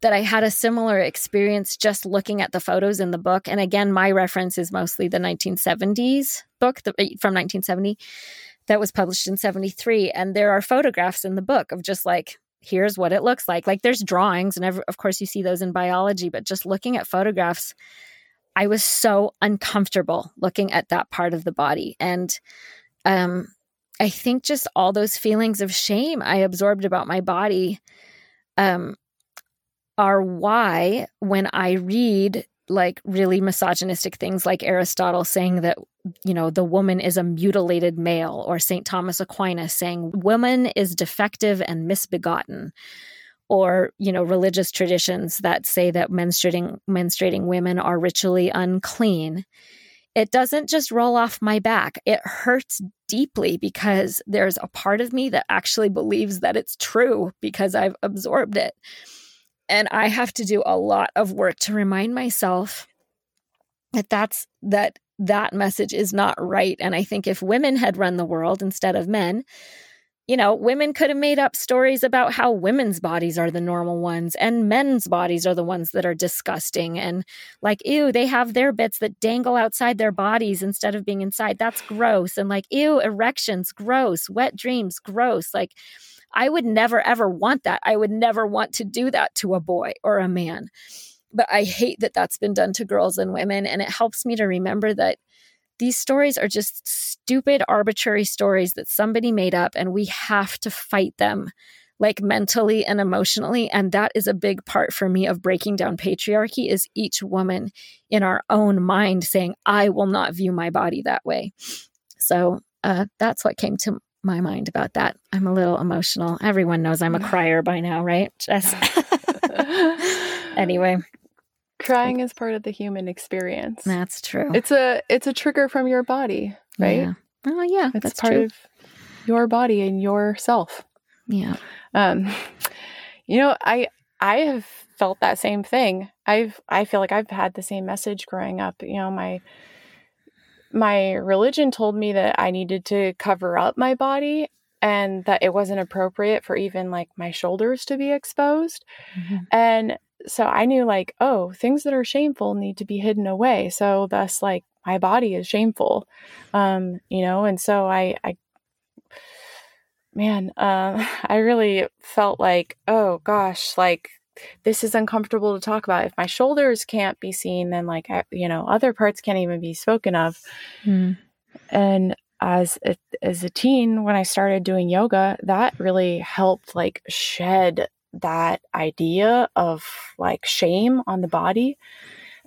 that i had a similar experience just looking at the photos in the book. And again my reference is mostly the 1970s book the, from 1970 that was published in 73 and there are photographs in the book of just like here's what it looks like. Like there's drawings and of course you see those in biology but just looking at photographs I was so uncomfortable looking at that part of the body. And um, I think just all those feelings of shame I absorbed about my body um, are why when I read like really misogynistic things like Aristotle saying that, you know, the woman is a mutilated male, or St. Thomas Aquinas saying woman is defective and misbegotten or you know religious traditions that say that menstruating menstruating women are ritually unclean it doesn't just roll off my back it hurts deeply because there's a part of me that actually believes that it's true because i've absorbed it and i have to do a lot of work to remind myself that that's that that message is not right and i think if women had run the world instead of men you know, women could have made up stories about how women's bodies are the normal ones and men's bodies are the ones that are disgusting. And like, ew, they have their bits that dangle outside their bodies instead of being inside. That's gross. And like, ew, erections, gross. Wet dreams, gross. Like, I would never, ever want that. I would never want to do that to a boy or a man. But I hate that that's been done to girls and women. And it helps me to remember that these stories are just stupid, arbitrary stories that somebody made up, and we have to fight them like mentally and emotionally and that is a big part for me of breaking down patriarchy is each woman in our own mind saying i will not view my body that way so uh, that's what came to my mind about that i'm a little emotional everyone knows i'm a crier by now right jess anyway Crying is part of the human experience. That's true. It's a it's a trigger from your body, right? Yeah. Oh yeah, it's that's part true. of your body and yourself. Yeah. Um, you know, I I have felt that same thing. I've I feel like I've had the same message growing up. You know, my my religion told me that I needed to cover up my body and that it wasn't appropriate for even like my shoulders to be exposed. Mm-hmm. And so I knew like, oh, things that are shameful need to be hidden away. So thus like my body is shameful. Um, you know, and so I I man, uh, I really felt like, oh gosh, like this is uncomfortable to talk about. If my shoulders can't be seen, then like you know, other parts can't even be spoken of. Mm. And as a, as a teen, when I started doing yoga, that really helped like shed that idea of like shame on the body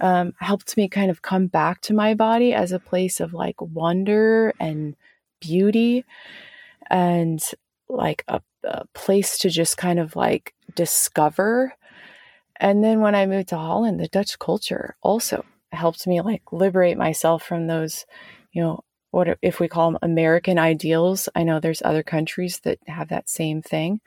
um, helped me kind of come back to my body as a place of like wonder and beauty and like a, a place to just kind of like discover. And then when I moved to Holland, the Dutch culture also helped me like liberate myself from those, you know, what if we call them American ideals? I know there's other countries that have that same thing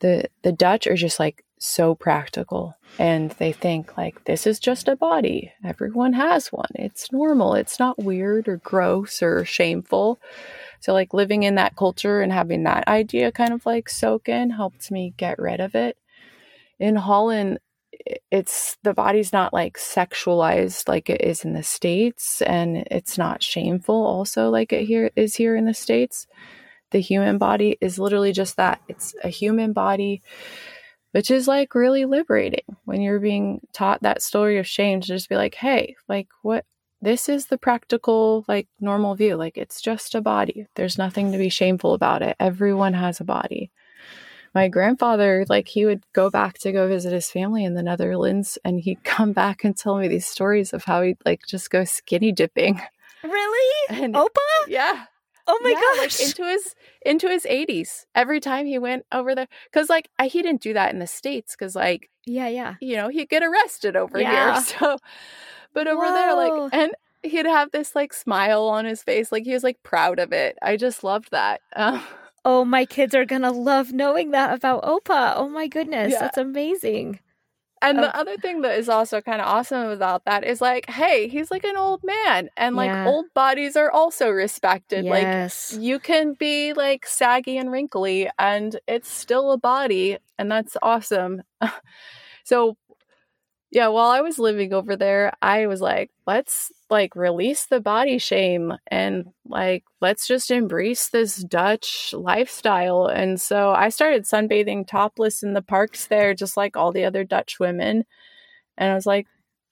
the the Dutch are just like so practical and they think like this is just a body. Everyone has one. It's normal. It's not weird or gross or shameful. So like living in that culture and having that idea kind of like soak in helped me get rid of it. In Holland it's the body's not like sexualized like it is in the states and it's not shameful also like it here is here in the states. The human body is literally just that it's a human body which is like really liberating. When you're being taught that story of shame to just be like hey like what this is the practical like normal view. Like it's just a body. There's nothing to be shameful about it. Everyone has a body my grandfather like he would go back to go visit his family in the netherlands and he'd come back and tell me these stories of how he'd like just go skinny dipping really and opa yeah Oh my yeah, gosh. Like into his into his 80s. Every time he went over there cuz like I, he didn't do that in the states cuz like yeah, yeah. You know, he'd get arrested over yeah. here. So but over Whoa. there like and he'd have this like smile on his face like he was like proud of it. I just loved that. Um, oh, my kids are going to love knowing that about Opa. Oh my goodness. Yeah. That's amazing. And the um, other thing that is also kind of awesome about that is like, hey, he's like an old man, and like yeah. old bodies are also respected. Yes. Like you can be like saggy and wrinkly, and it's still a body, and that's awesome. so yeah, while I was living over there, I was like, let's like release the body shame and like let's just embrace this Dutch lifestyle. And so I started sunbathing topless in the parks there, just like all the other Dutch women. And I was like,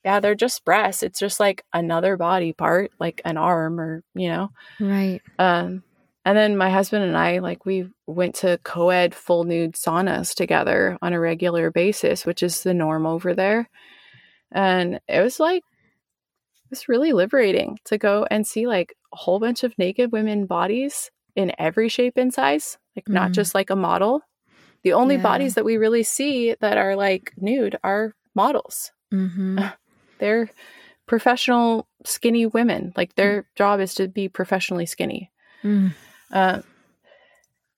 yeah, they're just breasts. It's just like another body part, like an arm or, you know. Right. Um and then my husband and I, like, we went to co ed full nude saunas together on a regular basis, which is the norm over there. And it was like, it was really liberating to go and see like a whole bunch of naked women bodies in every shape and size, like mm. not just like a model. The only yeah. bodies that we really see that are like nude are models. Mm-hmm. They're professional skinny women. Like their mm. job is to be professionally skinny. Mm. Uh,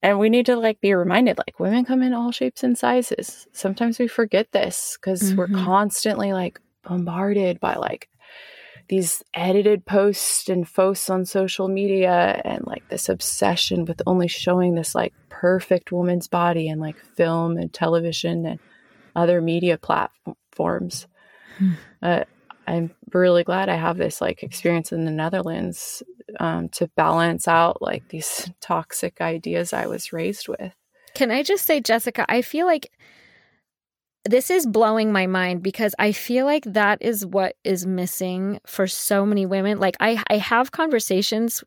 and we need to like be reminded like women come in all shapes and sizes sometimes we forget this because mm-hmm. we're constantly like bombarded by like these edited posts and posts on social media and like this obsession with only showing this like perfect woman's body and like film and television and other media platforms. Hmm. Uh, I'm really glad I have this like experience in the Netherlands um, to balance out like these toxic ideas I was raised with. Can I just say, Jessica, I feel like this is blowing my mind because I feel like that is what is missing for so many women. Like I, I have conversations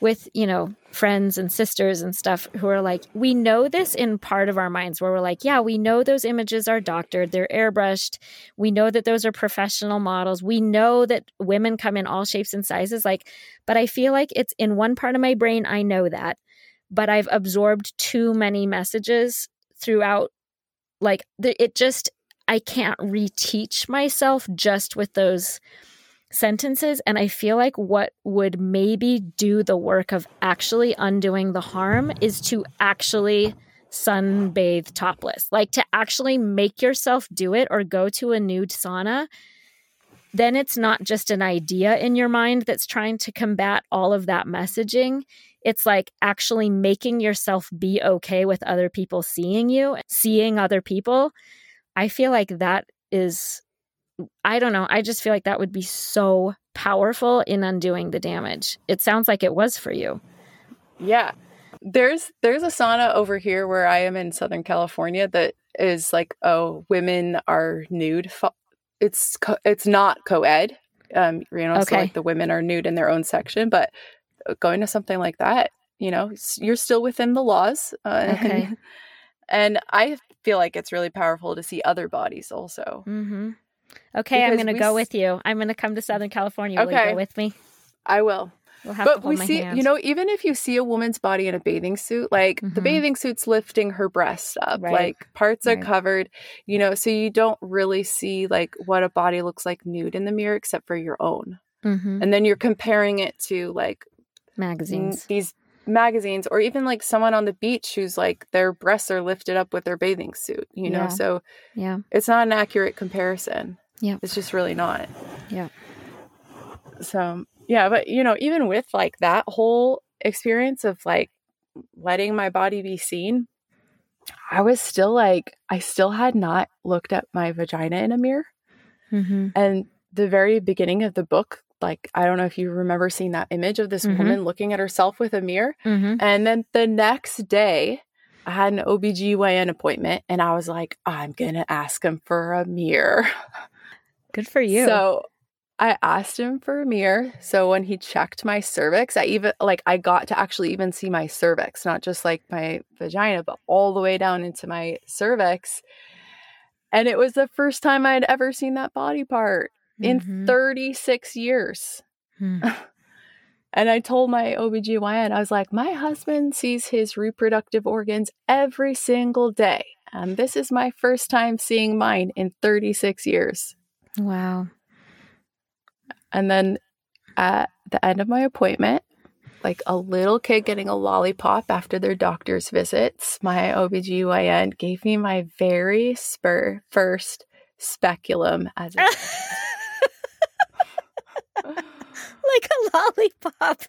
with, you know, friends and sisters and stuff who are like, we know this in part of our minds where we're like, yeah, we know those images are doctored, they're airbrushed. We know that those are professional models. We know that women come in all shapes and sizes. Like, but I feel like it's in one part of my brain, I know that, but I've absorbed too many messages throughout like it just I can't reteach myself just with those sentences and I feel like what would maybe do the work of actually undoing the harm is to actually sunbathe topless. Like to actually make yourself do it or go to a nude sauna. Then it's not just an idea in your mind that's trying to combat all of that messaging. It's like actually making yourself be okay with other people seeing you, seeing other people. I feel like that is, I don't know, I just feel like that would be so powerful in undoing the damage. It sounds like it was for you. Yeah. There's there's a sauna over here where I am in Southern California that is like oh women are nude. It's co- it's not co-ed. Um, you know, okay. so like the women are nude in their own section, but going to something like that, you know, you're still within the laws. Uh, okay. And, and, I feel like it's really powerful to see other bodies also. Mm-hmm. Okay, because I'm going to go s- with you. I'm going to come to Southern California. okay. Will you go with me? I will. We'll have to but we see, hands. you know, even if you see a woman's body in a bathing suit, like mm-hmm. the bathing suit's lifting her breast up, right. like parts right. are covered, you know, so you don't really see like what a body looks like nude in the mirror except for your own. Mm-hmm. And then you're comparing it to like magazines. These magazines or even like someone on the beach who's like their breasts are lifted up with their bathing suit, you know. Yeah. So yeah. It's not an accurate comparison. Yeah. It's just really not. Yeah. So, yeah, but you know, even with like that whole experience of like letting my body be seen, I was still like I still had not looked at my vagina in a mirror. Mm-hmm. And the very beginning of the book like I don't know if you remember seeing that image of this mm-hmm. woman looking at herself with a mirror. Mm-hmm. And then the next day, I had an OBGYN appointment and I was like, I'm going to ask him for a mirror. Good for you. So I asked him for a mirror. So when he checked my cervix, I even like I got to actually even see my cervix, not just like my vagina, but all the way down into my cervix. And it was the first time I'd ever seen that body part mm-hmm. in 36 years. Hmm. and I told my OBGYN, I was like, my husband sees his reproductive organs every single day. And this is my first time seeing mine in 36 years. Wow. And then at the end of my appointment, like a little kid getting a lollipop after their doctor's visits, my OBGYN gave me my very spur first speculum as a like a lollipop.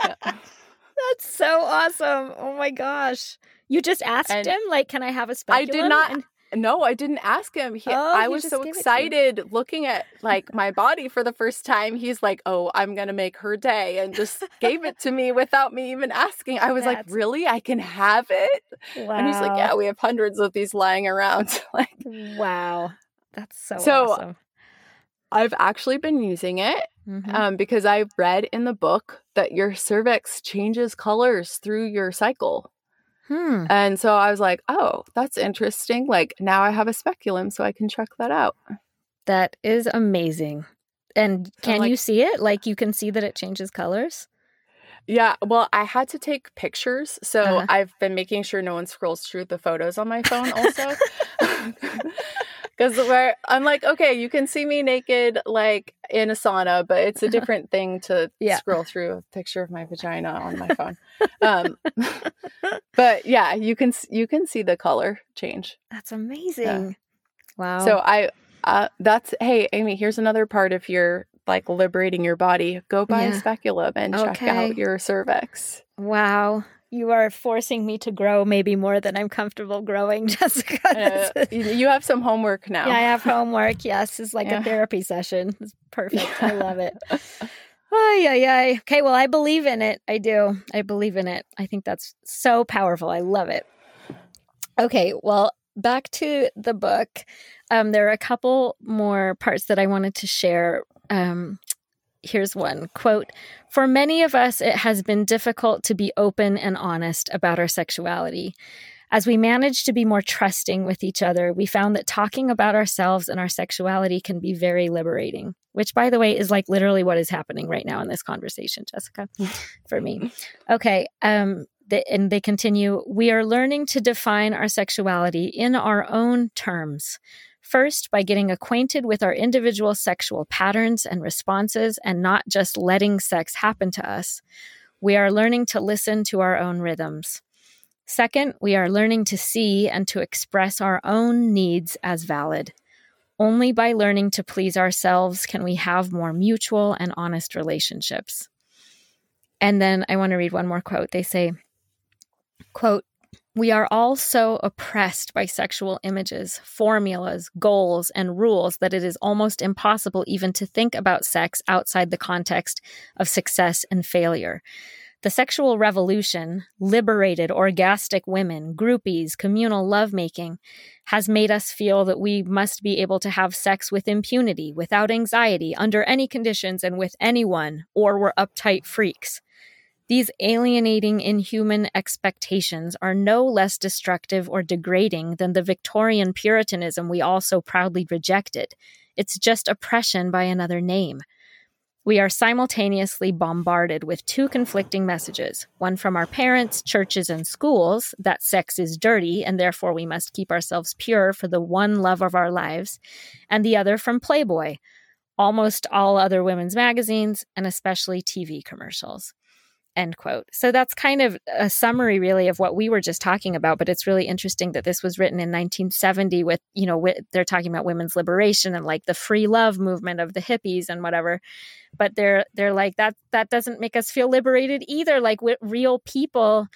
yeah. That's so awesome. Oh my gosh. You just asked and him, like, can I have a speculum? I did not. And- no, I didn't ask him. He, oh, I was so excited looking at like my body for the first time. He's like, "Oh, I'm gonna make her day," and just gave it to me without me even asking. I was That's... like, "Really? I can have it?" Wow. And he's like, "Yeah, we have hundreds of these lying around." like, wow, that's so so. Awesome. I've actually been using it mm-hmm. um, because I read in the book that your cervix changes colors through your cycle. Hmm. And so I was like, oh, that's interesting. Like now I have a speculum, so I can check that out. That is amazing. And so can like, you see it? Like you can see that it changes colors? Yeah, well, I had to take pictures, so uh-huh. I've been making sure no one scrolls through the photos on my phone also. because where I'm like, okay, you can see me naked like in a sauna, but it's a different thing to yeah. scroll through a picture of my vagina on my phone. um, but yeah, you can you can see the color change. That's amazing. Yeah. Wow. So I uh, that's hey Amy, here's another part of your like liberating your body, go buy Yeah. a speculum and check out your cervix. Wow. You are forcing me to grow maybe more than I'm comfortable growing, Jessica. Uh, you you have some homework now. Yeah, I have homework. Yes, it's like Yeah. a therapy session. It's perfect. I love it. Oh, yeah, yeah. Okay, well, I believe in it. I do. I believe in it. I think that's so powerful. I love it. Okay, well, back to the book. Um, there are a couple more parts that I wanted to share. Um, here's one quote For many of us, it has been difficult to be open and honest about our sexuality. As we managed to be more trusting with each other, we found that talking about ourselves and our sexuality can be very liberating, which, by the way, is like literally what is happening right now in this conversation, Jessica, for me. Okay. Um, the, and they continue We are learning to define our sexuality in our own terms. First, by getting acquainted with our individual sexual patterns and responses and not just letting sex happen to us. We are learning to listen to our own rhythms. Second, we are learning to see and to express our own needs as valid. Only by learning to please ourselves can we have more mutual and honest relationships. And then I want to read one more quote. They say, quote, we are all so oppressed by sexual images, formulas, goals, and rules that it is almost impossible even to think about sex outside the context of success and failure. The sexual revolution, liberated orgastic women, groupies, communal lovemaking, has made us feel that we must be able to have sex with impunity, without anxiety, under any conditions, and with anyone, or we're uptight freaks. These alienating, inhuman expectations are no less destructive or degrading than the Victorian Puritanism we all so proudly rejected. It's just oppression by another name. We are simultaneously bombarded with two conflicting messages one from our parents, churches, and schools that sex is dirty and therefore we must keep ourselves pure for the one love of our lives, and the other from Playboy, almost all other women's magazines, and especially TV commercials. End quote. So that's kind of a summary, really, of what we were just talking about. But it's really interesting that this was written in 1970 with, you know, wi- they're talking about women's liberation and like the free love movement of the hippies and whatever. But they're they're like that that doesn't make us feel liberated either. Like real people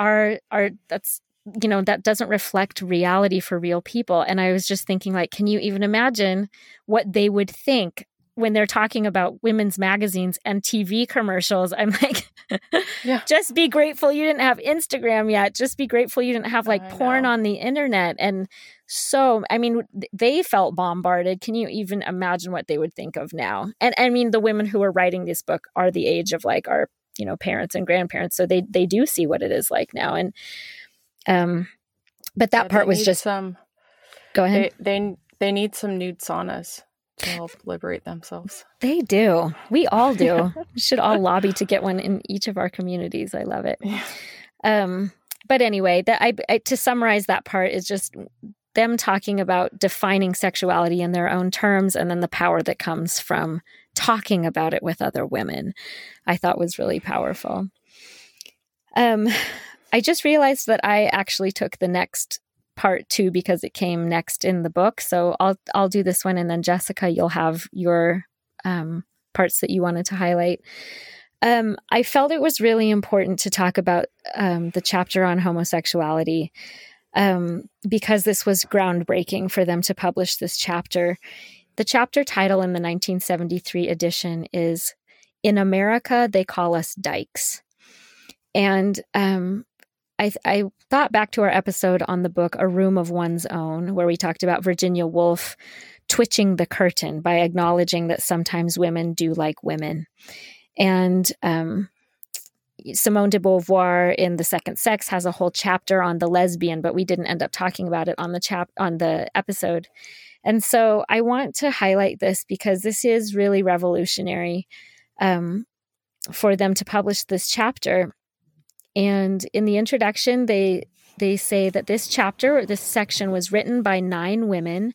are are that's you know that doesn't reflect reality for real people. And I was just thinking, like, can you even imagine what they would think when they're talking about women's magazines and TV commercials, I'm like, Yeah. just be grateful you didn't have Instagram yet. Just be grateful you didn't have like I porn know. on the internet. And so, I mean, they felt bombarded. Can you even imagine what they would think of now? And I mean, the women who are writing this book are the age of like our, you know, parents and grandparents. So they they do see what it is like now. And um, but that Yeah, part was just some. go ahead. They they they need some nude saunas to help liberate themselves. They do. We all do. we should all lobby to get one in each of our communities. I love it. Yeah. Um, but anyway, that I, I to summarize that part is just them talking about defining sexuality in their own terms, and then the power that comes from talking about it with other women. I thought was really powerful. Um, I just realized that I actually took the next part two because it came next in the book. So I'll I'll do this one, and then Jessica, you'll have your um, parts that you wanted to highlight. Um, I felt it was really important to talk about um, the chapter on homosexuality um, because this was groundbreaking for them to publish this chapter. The chapter title in the 1973 edition is "In America, They Call Us Dykes," and um, I, I thought back to our episode on the book A Room of One's Own, where we talked about Virginia Woolf twitching the curtain by acknowledging that sometimes women do like women. And um, Simone de Beauvoir in The Second Sex has a whole chapter on the lesbian, but we didn't end up talking about it on the chap on the episode. And so I want to highlight this because this is really revolutionary um, for them to publish this chapter. And in the introduction, they they say that this chapter, or this section, was written by nine women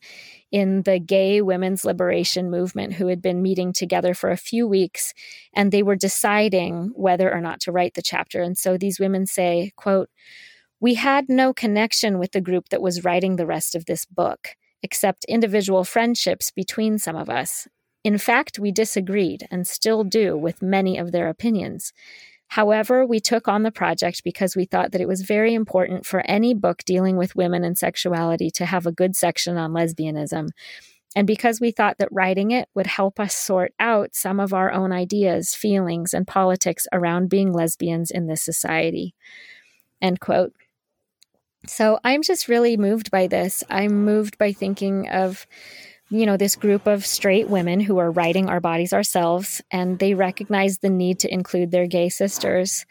in the gay women's liberation movement who had been meeting together for a few weeks, and they were deciding whether or not to write the chapter. And so these women say, "quote We had no connection with the group that was writing the rest of this book, except individual friendships between some of us." In fact, we disagreed and still do with many of their opinions. However, we took on the project because we thought that it was very important for any book dealing with women and sexuality to have a good section on lesbianism. And because we thought that writing it would help us sort out some of our own ideas, feelings, and politics around being lesbians in this society. End quote. So I'm just really moved by this. I'm moved by thinking of you know, this group of straight women who are writing our bodies ourselves, and they recognize the need to include their gay sisters.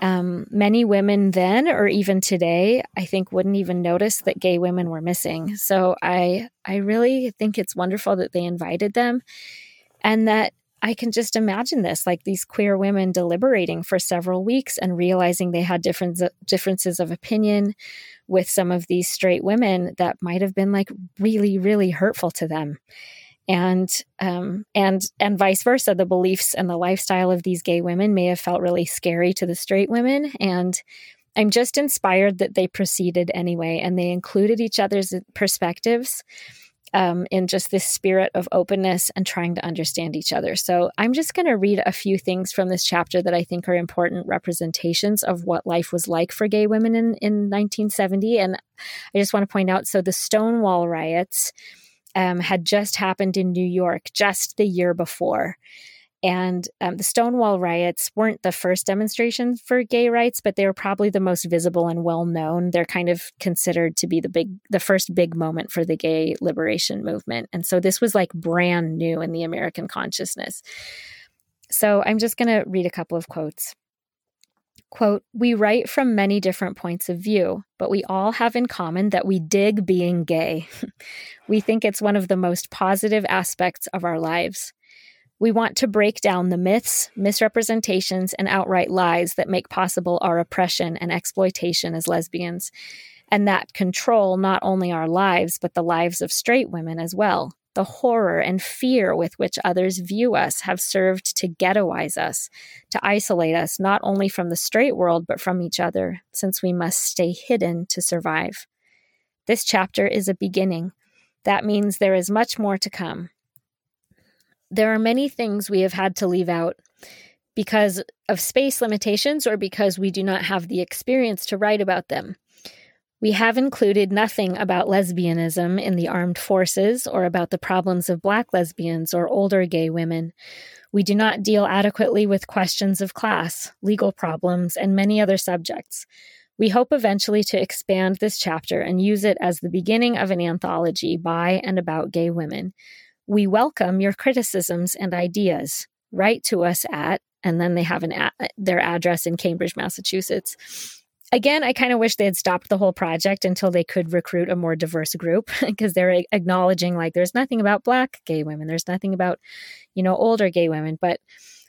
Um, many women then, or even today, I think wouldn't even notice that gay women were missing. So I, I really think it's wonderful that they invited them, and that I can just imagine this like these queer women deliberating for several weeks and realizing they had different differences of opinion, with some of these straight women that might have been like really, really hurtful to them. And um, and and vice versa, the beliefs and the lifestyle of these gay women may have felt really scary to the straight women. And I'm just inspired that they proceeded anyway, and they included each other's perspectives um, in just this spirit of openness and trying to understand each other. So I'm just going to read a few things from this chapter that I think are important representations of what life was like for gay women in, in 1970. And I just want to point out so the Stonewall riots um, had just happened in New York just the year before. And um, the Stonewall riots weren't the first demonstration for gay rights, but they were probably the most visible and well known. They're kind of considered to be the big, the first big moment for the gay liberation movement. And so this was like brand new in the American consciousness. So I'm just going to read a couple of quotes. Quote, we write from many different points of view, but we all have in common that we dig being gay. we think it's one of the most positive aspects of our lives. We want to break down the myths, misrepresentations, and outright lies that make possible our oppression and exploitation as lesbians, and that control not only our lives, but the lives of straight women as well. The horror and fear with which others view us have served to ghettoize us, to isolate us not only from the straight world, but from each other, since we must stay hidden to survive. This chapter is a beginning. That means there is much more to come. There are many things we have had to leave out because of space limitations or because we do not have the experience to write about them. We have included nothing about lesbianism in the armed forces or about the problems of black lesbians or older gay women. We do not deal adequately with questions of class, legal problems, and many other subjects. We hope eventually to expand this chapter and use it as the beginning of an anthology by and about gay women. We welcome your criticisms and ideas. Write to us at, and then they have an a- their address in Cambridge, Massachusetts. Again, I kind of wish they had stopped the whole project until they could recruit a more diverse group because they're acknowledging like there's nothing about black gay women, there's nothing about, you know, older gay women, but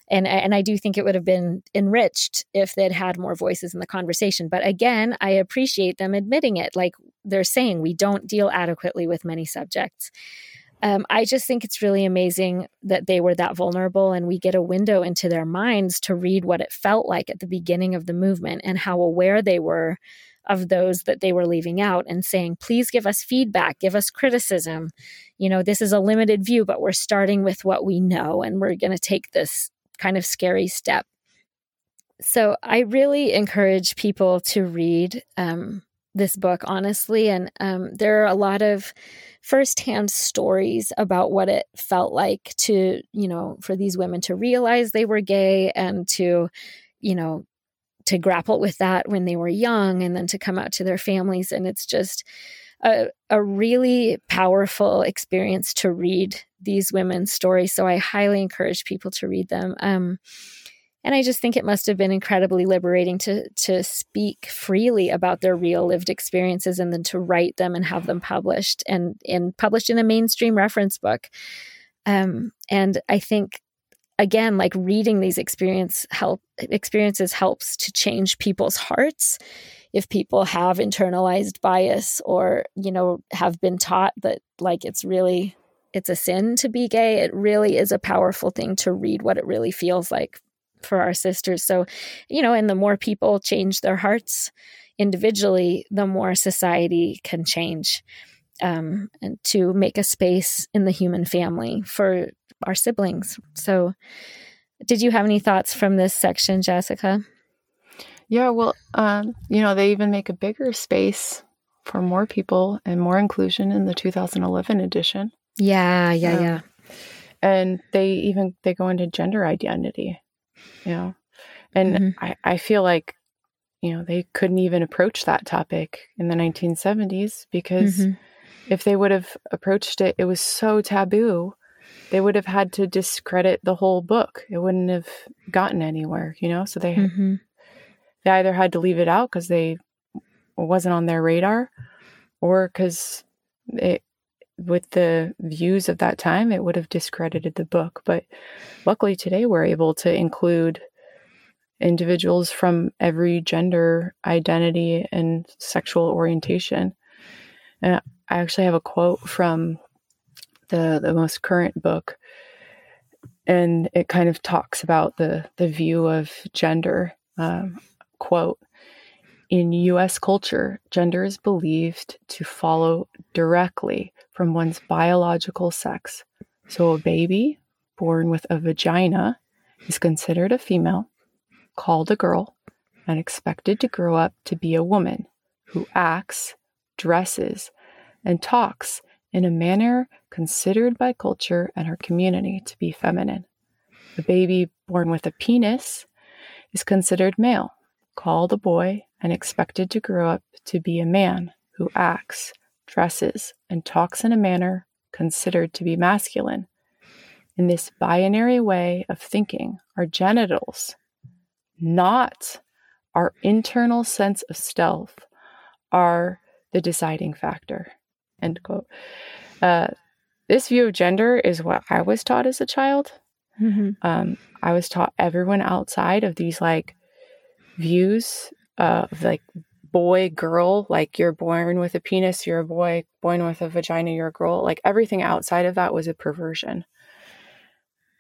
and and I do think it would have been enriched if they'd had more voices in the conversation. But again, I appreciate them admitting it. Like they're saying, we don't deal adequately with many subjects um, I just think it's really amazing that they were that vulnerable and we get a window into their minds to read what it felt like at the beginning of the movement and how aware they were of those that they were leaving out and saying, please give us feedback, give us criticism. You know, this is a limited view, but we're starting with what we know and we're going to take this kind of scary step. So I really encourage people to read um, this book, honestly. And um, there are a lot of firsthand stories about what it felt like to, you know, for these women to realize they were gay and to, you know, to grapple with that when they were young and then to come out to their families. And it's just a, a really powerful experience to read these women's stories. So I highly encourage people to read them. Um, and I just think it must have been incredibly liberating to to speak freely about their real lived experiences and then to write them and have them published and and published in a mainstream reference book. Um, and I think again, like reading these experience help experiences helps to change people's hearts if people have internalized bias or you know have been taught that like it's really it's a sin to be gay it really is a powerful thing to read what it really feels like for our sisters. So, you know, and the more people change their hearts individually, the more society can change um, and to make a space in the human family for our siblings. So, did you have any thoughts from this section, Jessica? Yeah, well, um, you know, they even make a bigger space for more people and more inclusion in the 2011 edition. Yeah, yeah, um, yeah. And they even they go into gender identity, you know. And mm-hmm. I, I feel like, you know, they couldn't even approach that topic in the 1970s because mm-hmm. if they would have approached it, it was so taboo. They would have had to discredit the whole book. It wouldn't have gotten anywhere, you know. So they mm-hmm. they either had to leave it out because they wasn't on their radar, or because it with the views of that time, it would have discredited the book. But luckily today, we're able to include individuals from every gender identity and sexual orientation. And I actually have a quote from the the most current book, and it kind of talks about the the view of gender. Um, quote in US culture, gender is believed to follow directly from one's biological sex. So a baby born with a vagina is considered a female, called a girl, and expected to grow up to be a woman who acts, dresses, and talks in a manner considered by culture and her community to be feminine. The baby born with a penis is considered male, called a boy, and expected to grow up to be a man who acts, dresses, and talks in a manner considered to be masculine. In this binary way of thinking, our genitals, not our internal sense of stealth, are the deciding factor. End quote. Uh, this view of gender is what I was taught as a child. Mm-hmm. Um, I was taught everyone outside of these like views uh, like boy girl like you're born with a penis you're a boy born with a vagina you're a girl like everything outside of that was a perversion.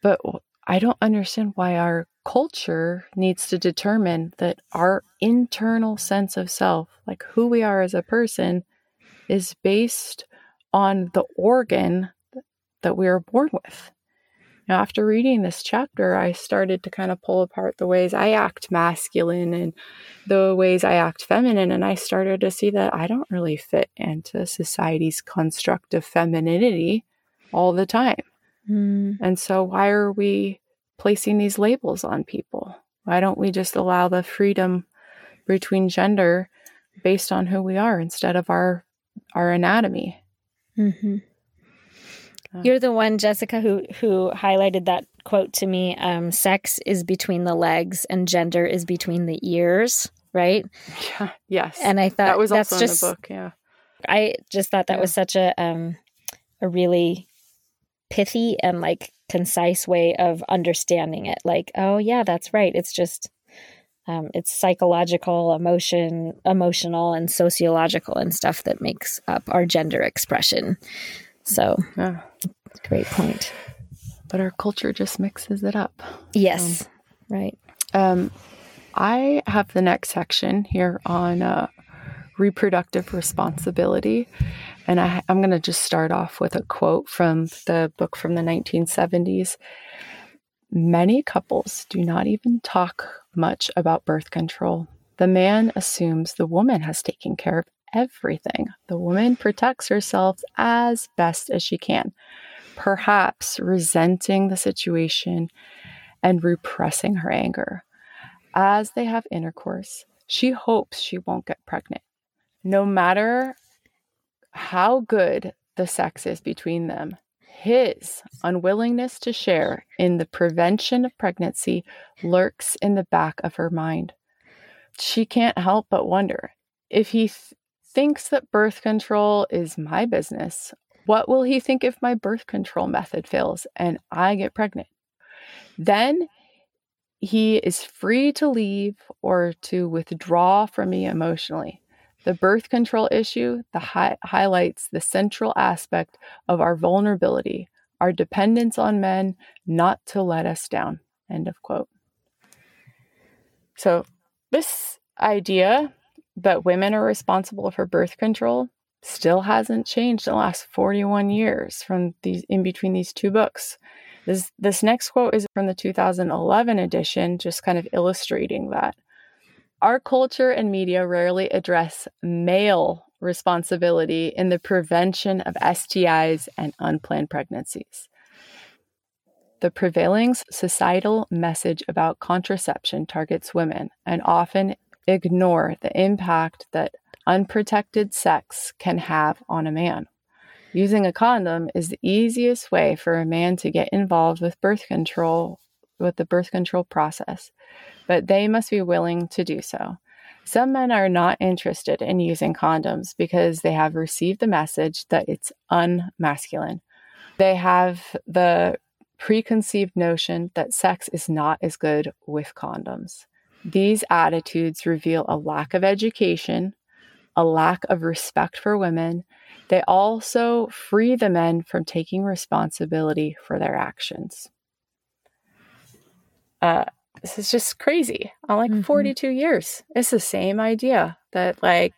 But i don't understand why our culture needs to determine that our internal sense of self like who we are as a person is based on the organ that we are born with after reading this chapter, I started to kind of pull apart the ways I act masculine and the ways I act feminine. And I started to see that I don't really fit into society's construct of femininity all the time. Mm. And so, why are we placing these labels on people? Why don't we just allow the freedom between gender based on who we are instead of our our anatomy? Mm-hmm. You're the one, Jessica, who who highlighted that quote to me. Um, sex is between the legs, and gender is between the ears. Right? Yeah. Yes. And I thought that was that's also just, in the book. Yeah. I just thought that yeah. was such a um, a really pithy and like concise way of understanding it. Like, oh yeah, that's right. It's just um, it's psychological, emotion, emotional, and sociological and stuff that makes up our gender expression. So, yeah. Great point. But our culture just mixes it up. Yes, um, right. Um, I have the next section here on uh, reproductive responsibility. And I, I'm going to just start off with a quote from the book from the 1970s. Many couples do not even talk much about birth control. The man assumes the woman has taken care of everything. The woman protects herself as best as she can, perhaps resenting the situation and repressing her anger. As they have intercourse, she hopes she won't get pregnant. No matter how good the sex is between them, his unwillingness to share in the prevention of pregnancy lurks in the back of her mind. She can't help but wonder if he th- thinks that birth control is my business, what will he think if my birth control method fails and I get pregnant? Then he is free to leave or to withdraw from me emotionally. The birth control issue the hi- highlights the central aspect of our vulnerability, our dependence on men not to let us down. End of quote. So, this idea that women are responsible for birth control still hasn't changed in the last 41 years from these in between these two books. This, this next quote is from the 2011 edition, just kind of illustrating that. Our culture and media rarely address male responsibility in the prevention of STIs and unplanned pregnancies. The prevailing societal message about contraception targets women and often ignore the impact that unprotected sex can have on a man. Using a condom is the easiest way for a man to get involved with birth control with the birth control process, but they must be willing to do so. Some men are not interested in using condoms because they have received the message that it's unmasculine. They have the preconceived notion that sex is not as good with condoms. These attitudes reveal a lack of education, a lack of respect for women. They also free the men from taking responsibility for their actions. Uh, this is just crazy. On like mm-hmm. 42 years, it's the same idea that like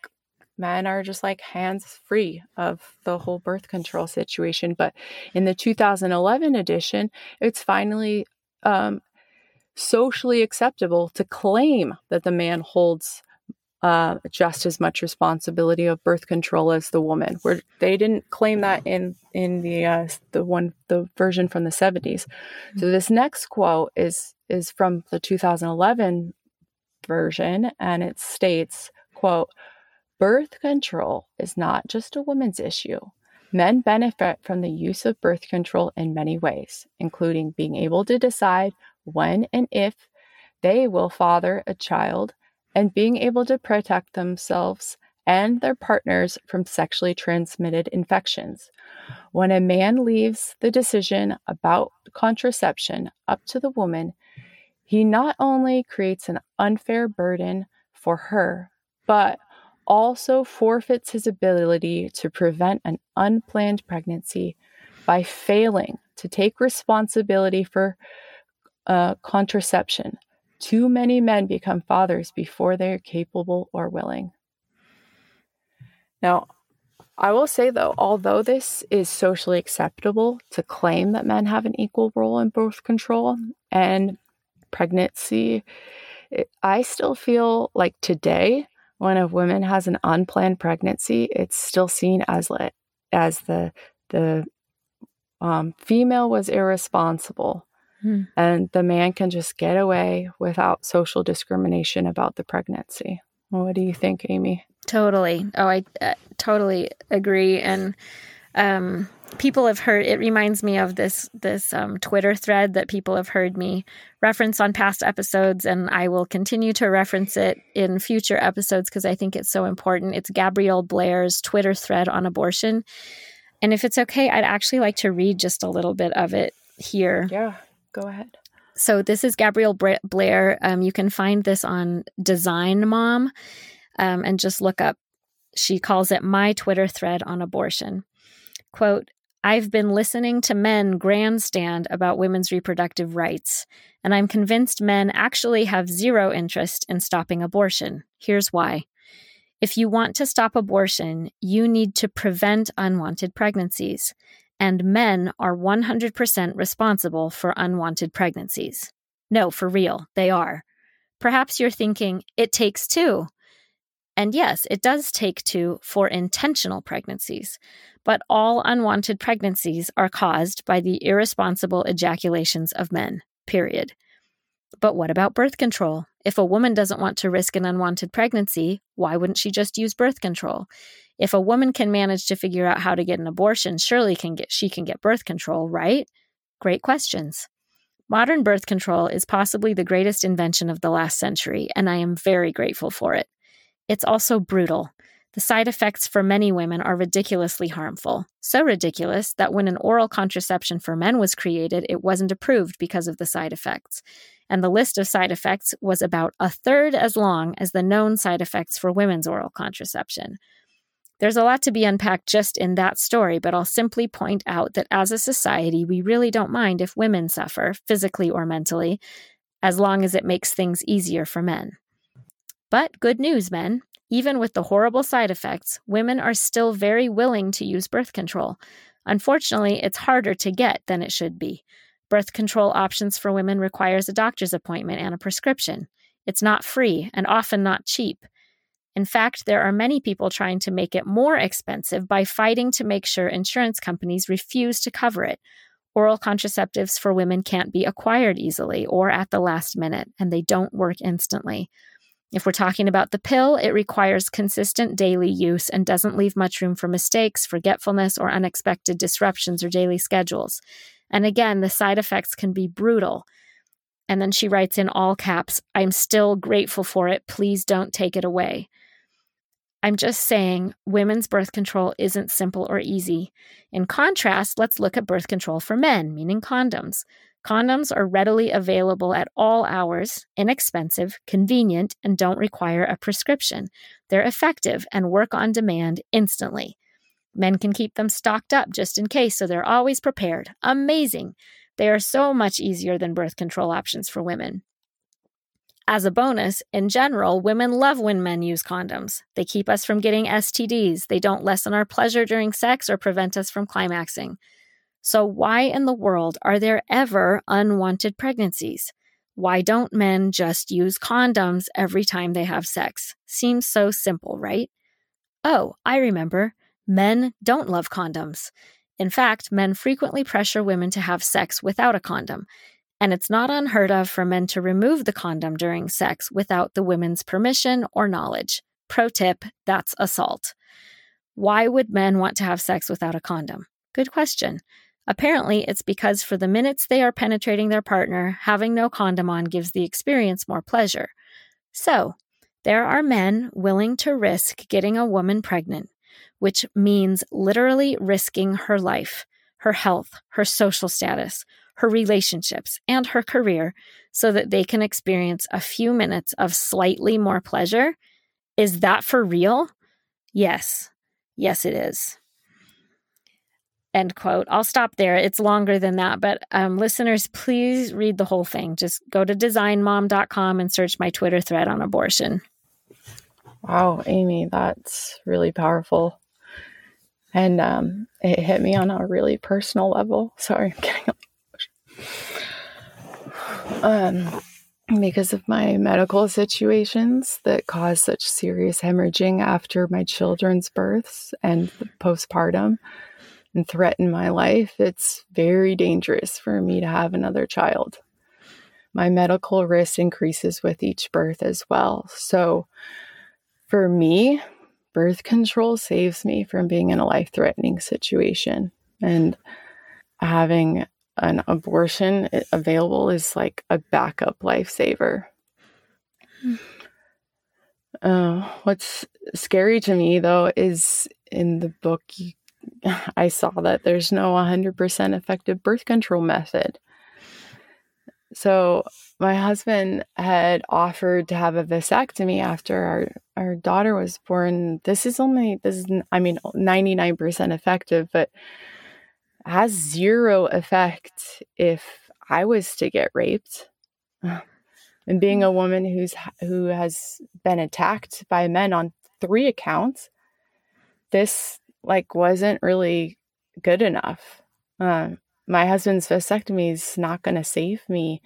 men are just like hands free of the whole birth control situation. But in the 2011 edition, it's finally um, socially acceptable to claim that the man holds uh, just as much responsibility of birth control as the woman. Where they didn't claim that in in the uh, the one the version from the 70s. So this next quote is is from the 2011 version, and it states, "quote Birth control is not just a woman's issue. Men benefit from the use of birth control in many ways, including being able to decide when and if they will father a child and being able to protect themselves and their partners from sexually transmitted infections. When a man leaves the decision about contraception up to the woman, he not only creates an unfair burden for her, but also forfeits his ability to prevent an unplanned pregnancy by failing to take responsibility for uh, contraception. Too many men become fathers before they are capable or willing. Now, I will say though, although this is socially acceptable to claim that men have an equal role in birth control and pregnancy, I still feel like today when a woman has an unplanned pregnancy, it's still seen as as the the um, female was irresponsible, hmm. and the man can just get away without social discrimination about the pregnancy. what do you think, Amy? Totally. Oh, I uh, totally agree. And um, people have heard it reminds me of this this um, twitter thread that people have heard me reference on past episodes and i will continue to reference it in future episodes because i think it's so important it's gabrielle blair's twitter thread on abortion and if it's okay i'd actually like to read just a little bit of it here yeah go ahead so this is gabrielle blair um, you can find this on design mom um, and just look up she calls it my twitter thread on abortion quote I've been listening to men grandstand about women's reproductive rights, and I'm convinced men actually have zero interest in stopping abortion. Here's why. If you want to stop abortion, you need to prevent unwanted pregnancies, and men are 100% responsible for unwanted pregnancies. No, for real, they are. Perhaps you're thinking, it takes two. And yes, it does take two for intentional pregnancies, but all unwanted pregnancies are caused by the irresponsible ejaculations of men, period. But what about birth control? If a woman doesn't want to risk an unwanted pregnancy, why wouldn't she just use birth control? If a woman can manage to figure out how to get an abortion, surely can get she can get birth control, right? Great questions. Modern birth control is possibly the greatest invention of the last century, and I am very grateful for it. It's also brutal. The side effects for many women are ridiculously harmful. So ridiculous that when an oral contraception for men was created, it wasn't approved because of the side effects. And the list of side effects was about a third as long as the known side effects for women's oral contraception. There's a lot to be unpacked just in that story, but I'll simply point out that as a society, we really don't mind if women suffer, physically or mentally, as long as it makes things easier for men. But good news, men. Even with the horrible side effects, women are still very willing to use birth control. Unfortunately, it's harder to get than it should be. Birth control options for women requires a doctor's appointment and a prescription. It's not free and often not cheap. In fact, there are many people trying to make it more expensive by fighting to make sure insurance companies refuse to cover it. Oral contraceptives for women can't be acquired easily or at the last minute, and they don't work instantly. If we're talking about the pill, it requires consistent daily use and doesn't leave much room for mistakes, forgetfulness, or unexpected disruptions or daily schedules. And again, the side effects can be brutal. And then she writes in all caps, I'm still grateful for it. Please don't take it away. I'm just saying women's birth control isn't simple or easy. In contrast, let's look at birth control for men, meaning condoms. Condoms are readily available at all hours, inexpensive, convenient, and don't require a prescription. They're effective and work on demand instantly. Men can keep them stocked up just in case, so they're always prepared. Amazing! They are so much easier than birth control options for women. As a bonus, in general, women love when men use condoms. They keep us from getting STDs, they don't lessen our pleasure during sex or prevent us from climaxing. So, why in the world are there ever unwanted pregnancies? Why don't men just use condoms every time they have sex? Seems so simple, right? Oh, I remember. Men don't love condoms. In fact, men frequently pressure women to have sex without a condom and it's not unheard of for men to remove the condom during sex without the women's permission or knowledge. Pro tip that's assault. Why would men want to have sex without a condom? Good question. Apparently, it's because for the minutes they are penetrating their partner, having no condom on gives the experience more pleasure. So, there are men willing to risk getting a woman pregnant, which means literally risking her life, her health, her social status, her relationships, and her career so that they can experience a few minutes of slightly more pleasure. Is that for real? Yes. Yes, it is. End quote. I'll stop there. It's longer than that, but um, listeners, please read the whole thing. Just go to designmom.com and search my Twitter thread on abortion. Wow, Amy, that's really powerful. And um, it hit me on a really personal level. Sorry, I'm getting um, because of my medical situations that caused such serious hemorrhaging after my children's births and postpartum and threatened my life, it's very dangerous for me to have another child. My medical risk increases with each birth as well. So, for me, birth control saves me from being in a life threatening situation. And having an abortion available is like a backup lifesaver. Uh, what's scary to me though is in the book, I saw that there's no 100% effective birth control method. So my husband had offered to have a vasectomy after our, our daughter was born. This is only, this is, I mean, 99% effective, but has zero effect if I was to get raped. And being a woman who's who has been attacked by men on three accounts, this like wasn't really good enough. Uh, my husband's vasectomy is not going to save me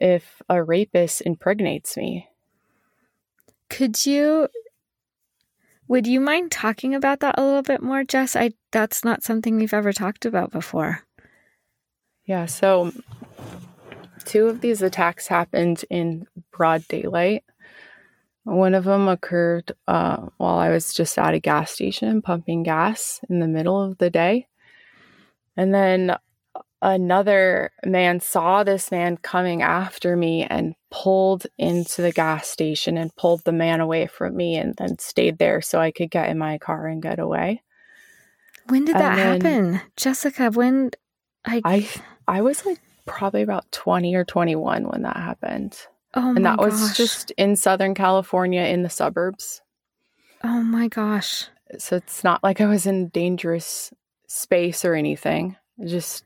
if a rapist impregnates me. Could you would you mind talking about that a little bit more, Jess? I that's not something we've ever talked about before. Yeah, so two of these attacks happened in broad daylight. One of them occurred uh, while I was just at a gas station pumping gas in the middle of the day. And then another man saw this man coming after me and pulled into the gas station and pulled the man away from me and then stayed there so I could get in my car and get away. When did that happen? Jessica, when I I I was like probably about 20 or 21 when that happened. Oh and that gosh. was just in Southern California in the suburbs. Oh my gosh. So it's not like I was in dangerous space or anything. Just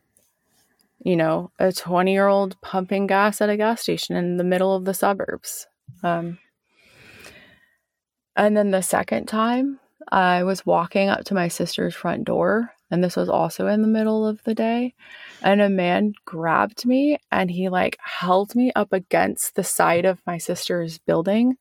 you know, a 20 year old pumping gas at a gas station in the middle of the suburbs. Um, and then the second time, I was walking up to my sister's front door and this was also in the middle of the day. And a man grabbed me and he like held me up against the side of my sister's building.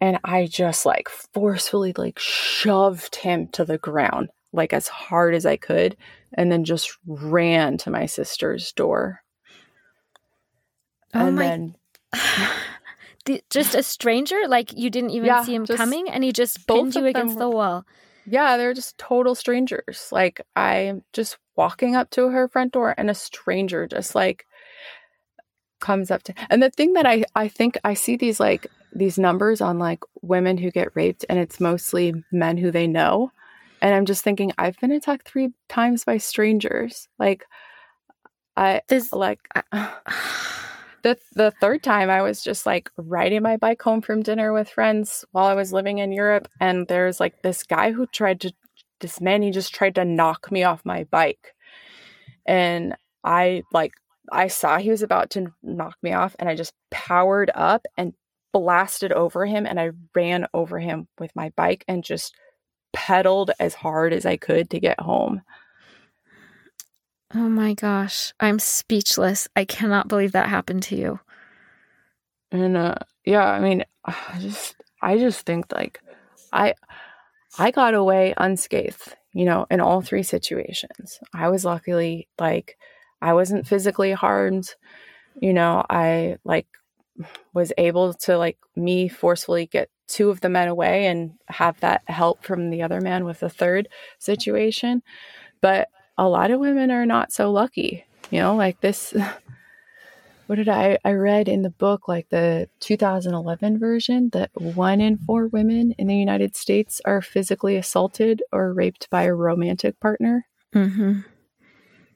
And I just like forcefully like shoved him to the ground, like as hard as I could, and then just ran to my sister's door. Oh and my then The- just a stranger like you didn't even Yeah, see him coming and he just pinned you against the wall yeah, they're just total strangers. Like I'm just walking up to her front door and a stranger just like comes up to and the thing that I I think I see these like these numbers on like women who get raped and it's mostly men who they know. And I'm just thinking I've been attacked 3 times by strangers. Like I this like the the third time I was just like riding my bike home from dinner with friends while I was living in Europe and there's like this guy who tried to this man he just tried to knock me off my bike. And I like I saw he was about to knock me off and I just powered up and blasted over him and I ran over him with my bike and just pedaled as hard as I could to get home. oh my gosh i'm speechless i cannot believe that happened to you And uh yeah, I mean, I just I just think like I I got away unscathed, you know, in all three situations. I was luckily like I wasn't physically harmed. You know, I like was able to like me forcefully get two of the men away and have that help from the other man with the third situation. But a lot of women are not so lucky, you know, like this what did I I read in the book like the 2011 version that one in four women in the United States are physically assaulted or raped by a romantic partner. mm-hmm.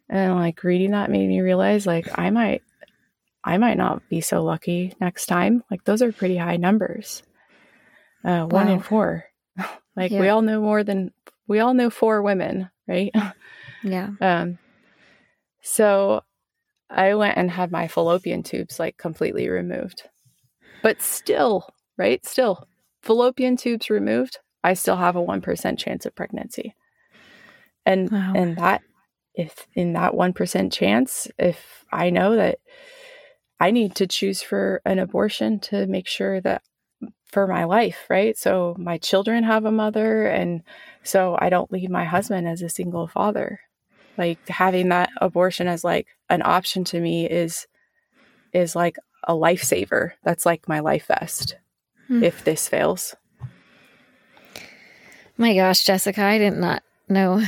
And like reading that made me realize like I might I might not be so lucky next time. Like those are pretty high numbers. Uh, one in four. like we all know more than we all know four women, right? yeah Um, so I went and had my fallopian tubes like completely removed. But still, right? Still, fallopian tubes removed, I still have a 1% chance of pregnancy. And Wow. and that if in that 1% chance, if I know that I need to choose for an abortion to make sure that for my life, right? So my children have a mother and so I don't leave my husband as a single father like having that abortion as like an option to me is is like a lifesaver that's like my life vest Hmm. if this fails My gosh, Jessica, I did not know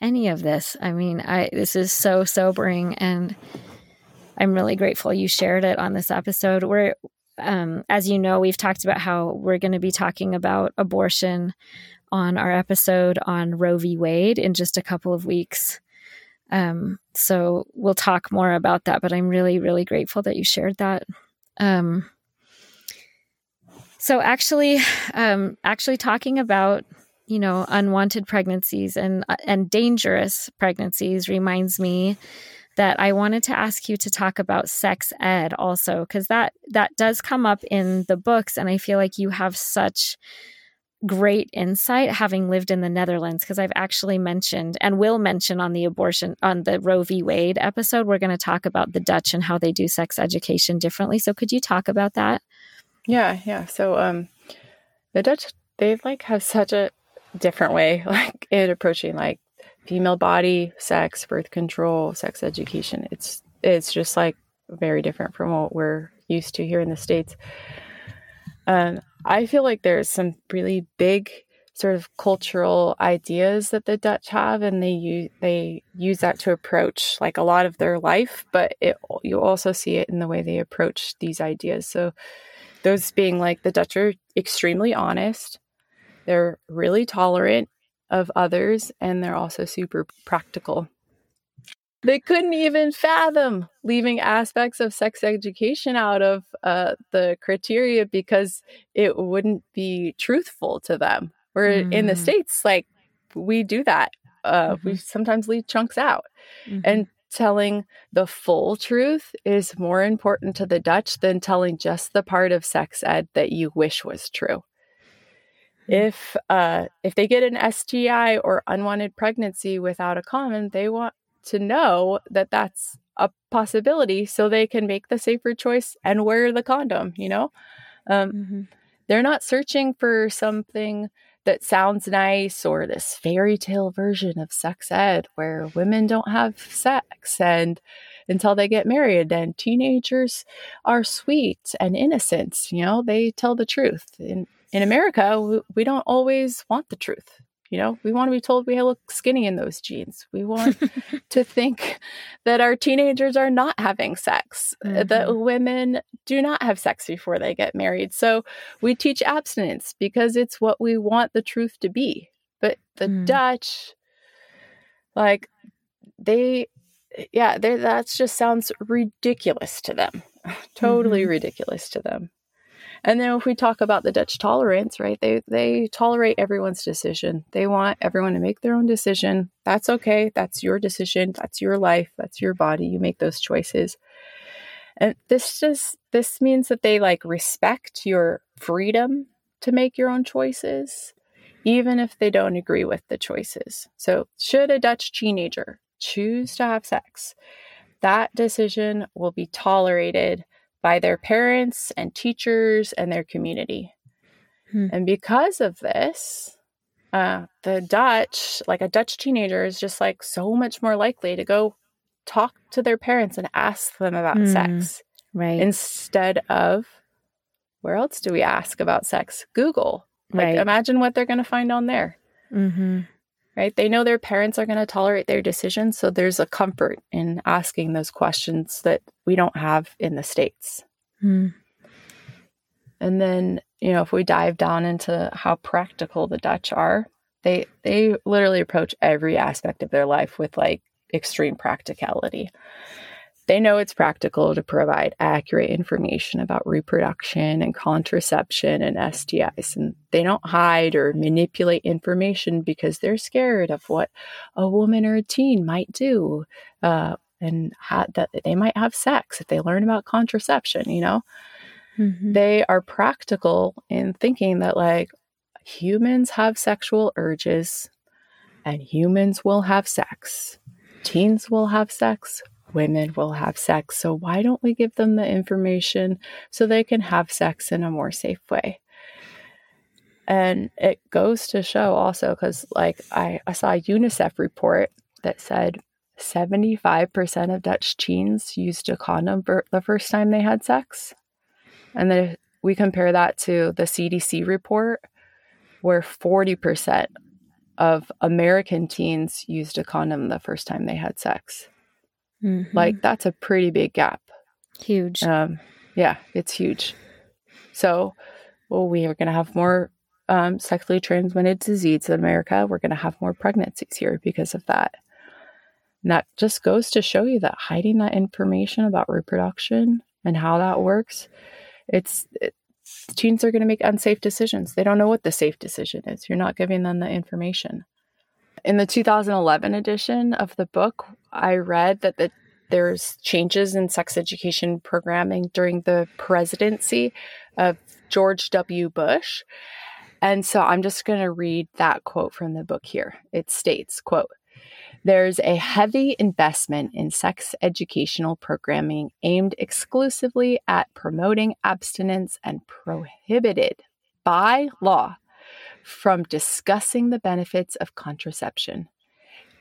any of this. I mean, I this is so sobering and I'm really grateful you shared it on this episode. We're um, as you know, we've talked about how we're going to be talking about abortion on our episode on Roe v. Wade in just a couple of weeks. Um, so we'll talk more about that, but I'm really, really grateful that you shared that. Um, so actually, um, actually talking about you know unwanted pregnancies and uh, and dangerous pregnancies reminds me that I wanted to ask you to talk about sex ed also because that that does come up in the books and I feel like you have such great insight having lived in the Netherlands because I've actually mentioned and will mention on the abortion on the Roe v. Wade episode we're going to talk about the Dutch and how they do sex education differently. So could you talk about that? Yeah yeah. So um the dutch they like have such a different way like in approaching like female body sex birth control sex education. It's it's just like very different from what we're used to here in the states. Um i feel like there's some really big sort of cultural ideas that the dutch have and they use they use that to approach like a lot of their life but it you also see it in the way they approach these ideas. So those being like the dutch are extremely honest. They're really tolerant of others and they're also super practical they couldn't even fathom leaving aspects of sex education out of uh, the criteria because it wouldn't be truthful to them. Where in the Mm. states, like we do that, uh, we Mhm. sometimes leave chunks out, Mm-hmm. and telling the full truth is more important to the Dutch than telling just the part of sex ed that you wish was true. If uh, if they get an STI or unwanted pregnancy without a condom, they want to know that that's a possibility so they can make the safer choice and wear the condom. You know, um, mm-hmm. they're not searching for something that sounds nice or this fairy tale version of sex ed where women don't have sex and until they get married and teenagers are sweet and innocent you know they tell the truth and in America, we don't always want the truth. You know, we want to be told we look skinny in those jeans. We want to think that our teenagers are not having sex, mm-hmm. that women do not have sex before they get married. So we teach abstinence because it's what we want the truth to be. But the mm. Dutch, like, they, yeah, they, that just sounds ridiculous to them. totally mm-hmm. ridiculous to them. And then if we talk about the Dutch tolerance, right? They they tolerate everyone's decision. They want everyone to make their own decision. That's okay. That's your decision. That's your life. That's your body. You make those choices. And this just this means that they like respect your freedom to make your own choices even if they don't agree with the choices. So, should a Dutch teenager choose to have sex, that decision will be tolerated by their parents and teachers and their community. Hmm. And because of this, uh, the Dutch, like a Dutch teenager, is just like so much more likely to go talk to their parents and ask them about hmm. sex. Right. Instead of, where else do we ask about sex? Google. Like, right. imagine what they're going to find on there. Mm-hmm right? They know their parents are going to tolerate their decisions. So there's a comfort in asking those questions that we don't have in the States. Mm. And then, you know, if we dive down into how practical the Dutch are, they they literally approach every aspect of their life with like extreme practicality. They know it's practical to provide accurate information about reproduction and contraception and STIs. And they don't hide or manipulate information because they're scared of what a woman or a teen might do uh, and ha- that they might have sex if they learn about contraception, you know? Mm-hmm. They are practical in thinking that, like, humans have sexual urges and humans will have sex. Teens will have sex, women will have sex. So, why don't we give them the information so they can have sex in a more safe way? And it goes to show also because, like, I, I saw a UNICEF report that said 75% of Dutch teens used a condom for the first time they had sex. And then we compare that to the CDC report, where 40% of American teens used a condom the first time they had sex. Mm-hmm. Like that's a pretty big gap. Huge. Um, yeah, it's huge. So, well, we are going to have more um, sexually transmitted disease in America. We're going to have more pregnancies here because of that. And that just goes to show you that hiding that information about reproduction and how that works, it's it, teens are going to make unsafe decisions. They don't know what the safe decision is. You're not giving them the information. In the 2011 edition of the book, I read that the, there's changes in sex education programming during the presidency of George W. Bush. And so I'm just going to read that quote from the book here. It states, quote, there's a heavy investment in sex educational programming aimed exclusively at promoting abstinence and prohibited by law from discussing the benefits of contraception.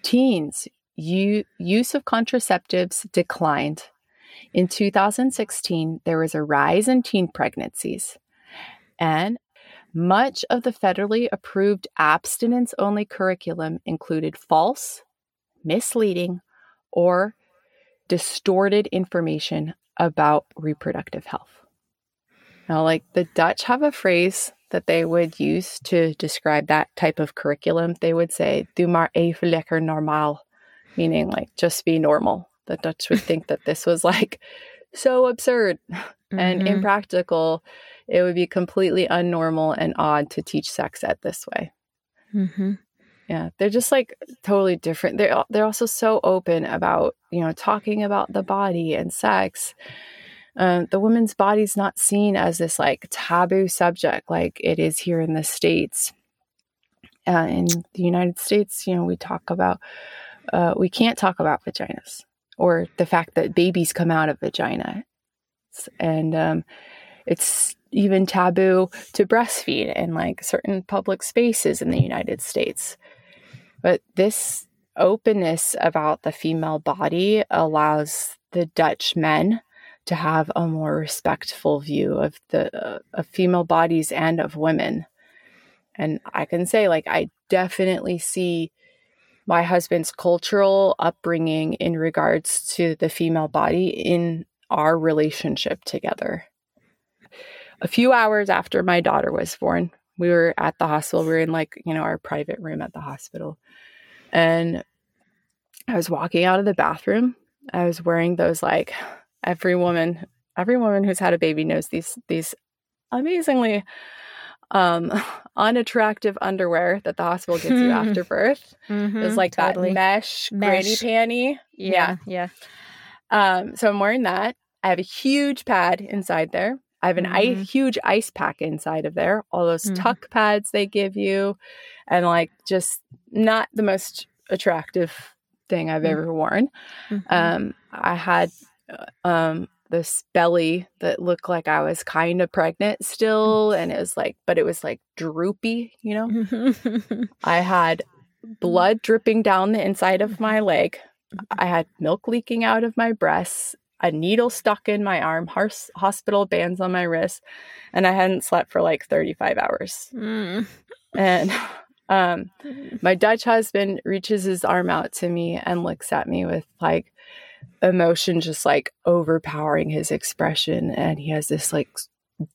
Teens' use of contraceptives declined. In 2016, there was a rise in teen pregnancies, and much of the federally approved abstinence only curriculum included false, misleading, or distorted information about reproductive health. Now, like the Dutch have a phrase that they would use to describe that type of curriculum. They would say, "Doe maar even lekker normaal," meaning like just be normal. The Dutch would think that this was like so absurd mm-hmm. and impractical. It would be completely unnormal and odd to teach sex ed this way. Mm-hmm. Yeah, they're just like totally different. They're they're also so open about you know talking about the body and sex. Um, the woman's body's not seen as this like taboo subject like it is here in the states. Uh, in the United States, you know, we talk about, uh, we can't talk about vaginas or the fact that babies come out of vagina. And um, it's even taboo to breastfeed in like certain public spaces in the United States. But this openness about the female body allows the Dutch men to have a more respectful view of the uh, of female bodies and of women. And I can say like I definitely see my husband's cultural upbringing in regards to the female body in our relationship together. A few hours after my daughter was born, we were at the hospital. We were in like, you know, our private room at the hospital. And I was walking out of the bathroom. I was wearing those like every woman, every woman who's had a baby knows these these amazingly um unattractive underwear that the hospital gives you after birth. Mm-hmm, it's like totally. that mesh, mesh granny panty. Yeah, yeah. Um, so I'm wearing that. I have a huge pad inside there. I have an mm-hmm. ice, huge ice pack inside of there. All those mm-hmm. tuck pads they give you, and like just not the most attractive thing I've mm. ever worn. Mm-hmm. Um, I had um, this belly that looked like I was kind of pregnant still, and it was like, but it was like droopy, you know. I had blood dripping down the inside of my leg. Mm-hmm. I had milk leaking out of my breasts, a needle stuck in my arm, hospital bands on my wrist, and I hadn't slept for like 35 hours. Mm. And um, my Dutch husband reaches his arm out to me and looks at me with like emotion just like overpowering his expression. And he has this like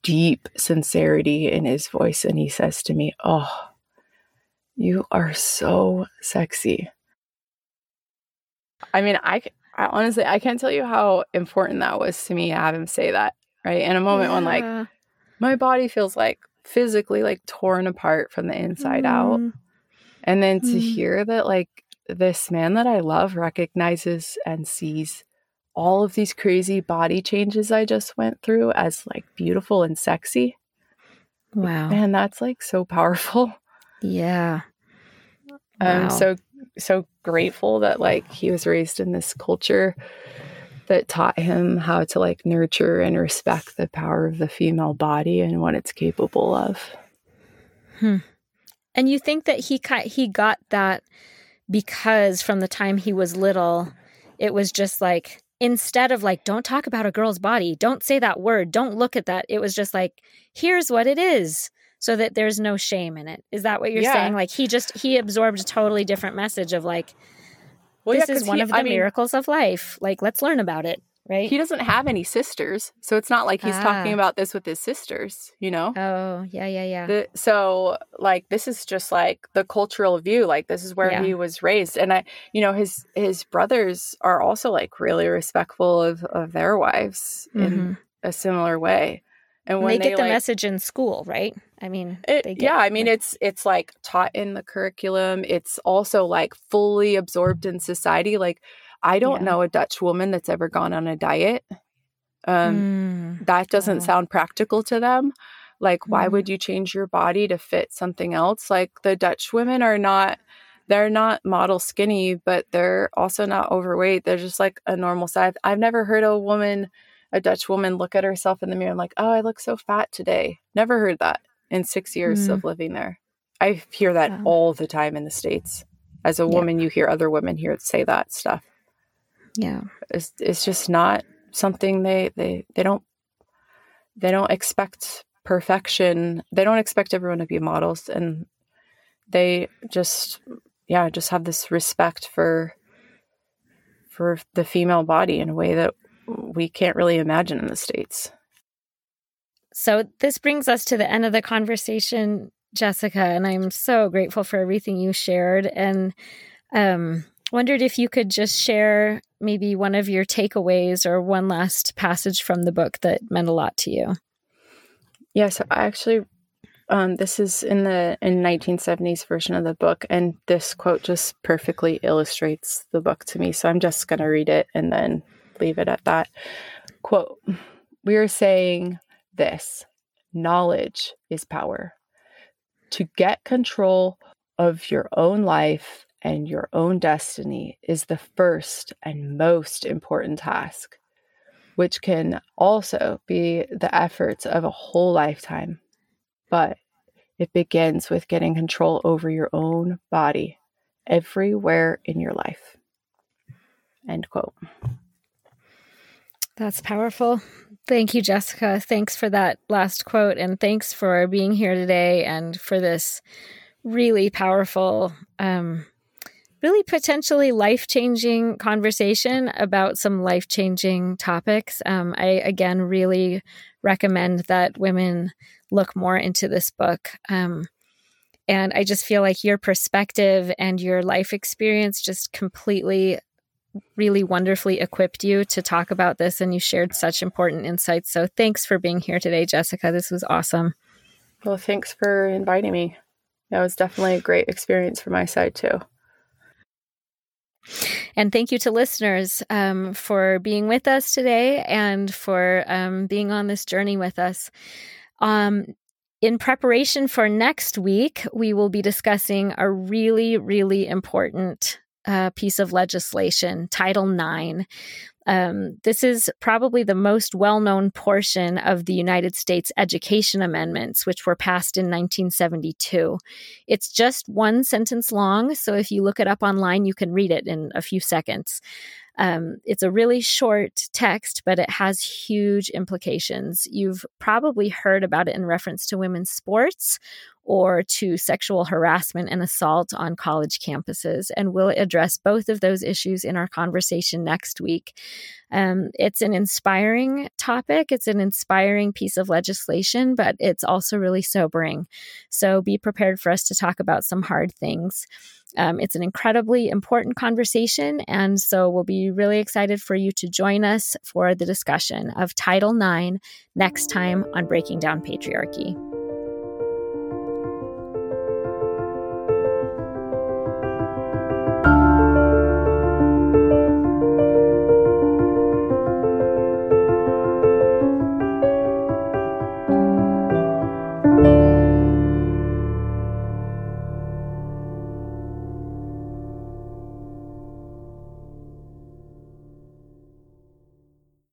deep sincerity in his voice. And he says to me, Oh, you are so sexy. I mean, I, I honestly, I can't tell you how important that was to me to have him say that, right? In a moment yeah. when like my body feels like physically like torn apart from the inside mm. out. And then to mm. hear that like this man that I love recognizes and sees all of these crazy body changes I just went through as like beautiful and sexy. Wow. And that's like so powerful. Yeah. I'm so so grateful that like he was raised in this culture that taught him how to like nurture and respect the power of the female body and what it's capable of. Hmm. And you think that he he got that because from the time he was little, it was just like instead of like don't talk about a girl's body, don't say that word, don't look at that. It was just like here's what it is so that there's no shame in it. Is that what you're yeah. saying? Like he just he absorbed a totally different message of like well, this yeah, is one he, of the I miracles mean, of life. Like, let's learn about it, right? He doesn't have any sisters, so it's not like he's ah. talking about this with his sisters, you know? Oh, yeah, yeah, yeah. The, so, like, this is just like the cultural view. Like, this is where yeah. he was raised, and I, you know, his his brothers are also like really respectful of of their wives mm-hmm. in a similar way. And when they, they get the like, message in school, right? I mean, it, get, yeah, I mean, like, it's it's like taught in the curriculum. It's also like fully absorbed in society. Like, I don't yeah. know a Dutch woman that's ever gone on a diet. Um, mm, that doesn't oh. sound practical to them. Like, why mm. would you change your body to fit something else? Like, the Dutch women are not they're not model skinny, but they're also not overweight. They're just like a normal size. I've never heard a woman a Dutch woman look at herself in the mirror and like, oh, I look so fat today. Never heard that in six years mm. of living there. I hear that all the time in the States. As a woman, yeah. you hear other women here say that stuff. Yeah. It's, it's just not something they, they, they don't, they don't expect perfection. They don't expect everyone to be models. And they just, yeah, just have this respect for, for the female body in a way that we can't really imagine in the States. So, this brings us to the end of the conversation, Jessica, and I'm so grateful for everything you shared. And um, wondered if you could just share maybe one of your takeaways or one last passage from the book that meant a lot to you. Yeah, so I actually, um, this is in the in 1970s version of the book, and this quote just perfectly illustrates the book to me. So I'm just going to read it and then leave it at that. Quote We are saying this knowledge is power. To get control of your own life and your own destiny is the first and most important task, which can also be the efforts of a whole lifetime. But it begins with getting control over your own body everywhere in your life. End quote. That's powerful. Thank you, Jessica. Thanks for that last quote. And thanks for being here today and for this really powerful um, really potentially life changing conversation about some life changing topics. Um, I, again, really recommend that women look more into this book. Um, and I just feel like your perspective and your life experience just completely, really wonderfully equipped you to talk about this. And you shared such important insights. So thanks for being here today, Jessica. This was awesome. Well, thanks for inviting me. That was definitely a great experience for my side, too. And thank you to listeners um, for being with us today and for um, being on this journey with us. Um, in preparation for next week, we will be discussing a really, really important uh, piece of legislation, Title IX. Um, this is probably the most well known portion of the United States Education Amendments, which were passed in 1972. It's just one sentence long, so if you look it up online, you can read it in a few seconds. Um, it's a really short text, but it has huge implications. You've probably heard about it in reference to women's sports or to sexual harassment and assault on college campuses. And we'll address both of those issues in our conversation next week. Um, it's an inspiring topic, it's an inspiring piece of legislation, but it's also really sobering. So be prepared for us to talk about some hard things. Um, it's an incredibly important conversation, and so we'll be really excited for you to join us for the discussion of Title IX next time on Breaking Down Patriarchy.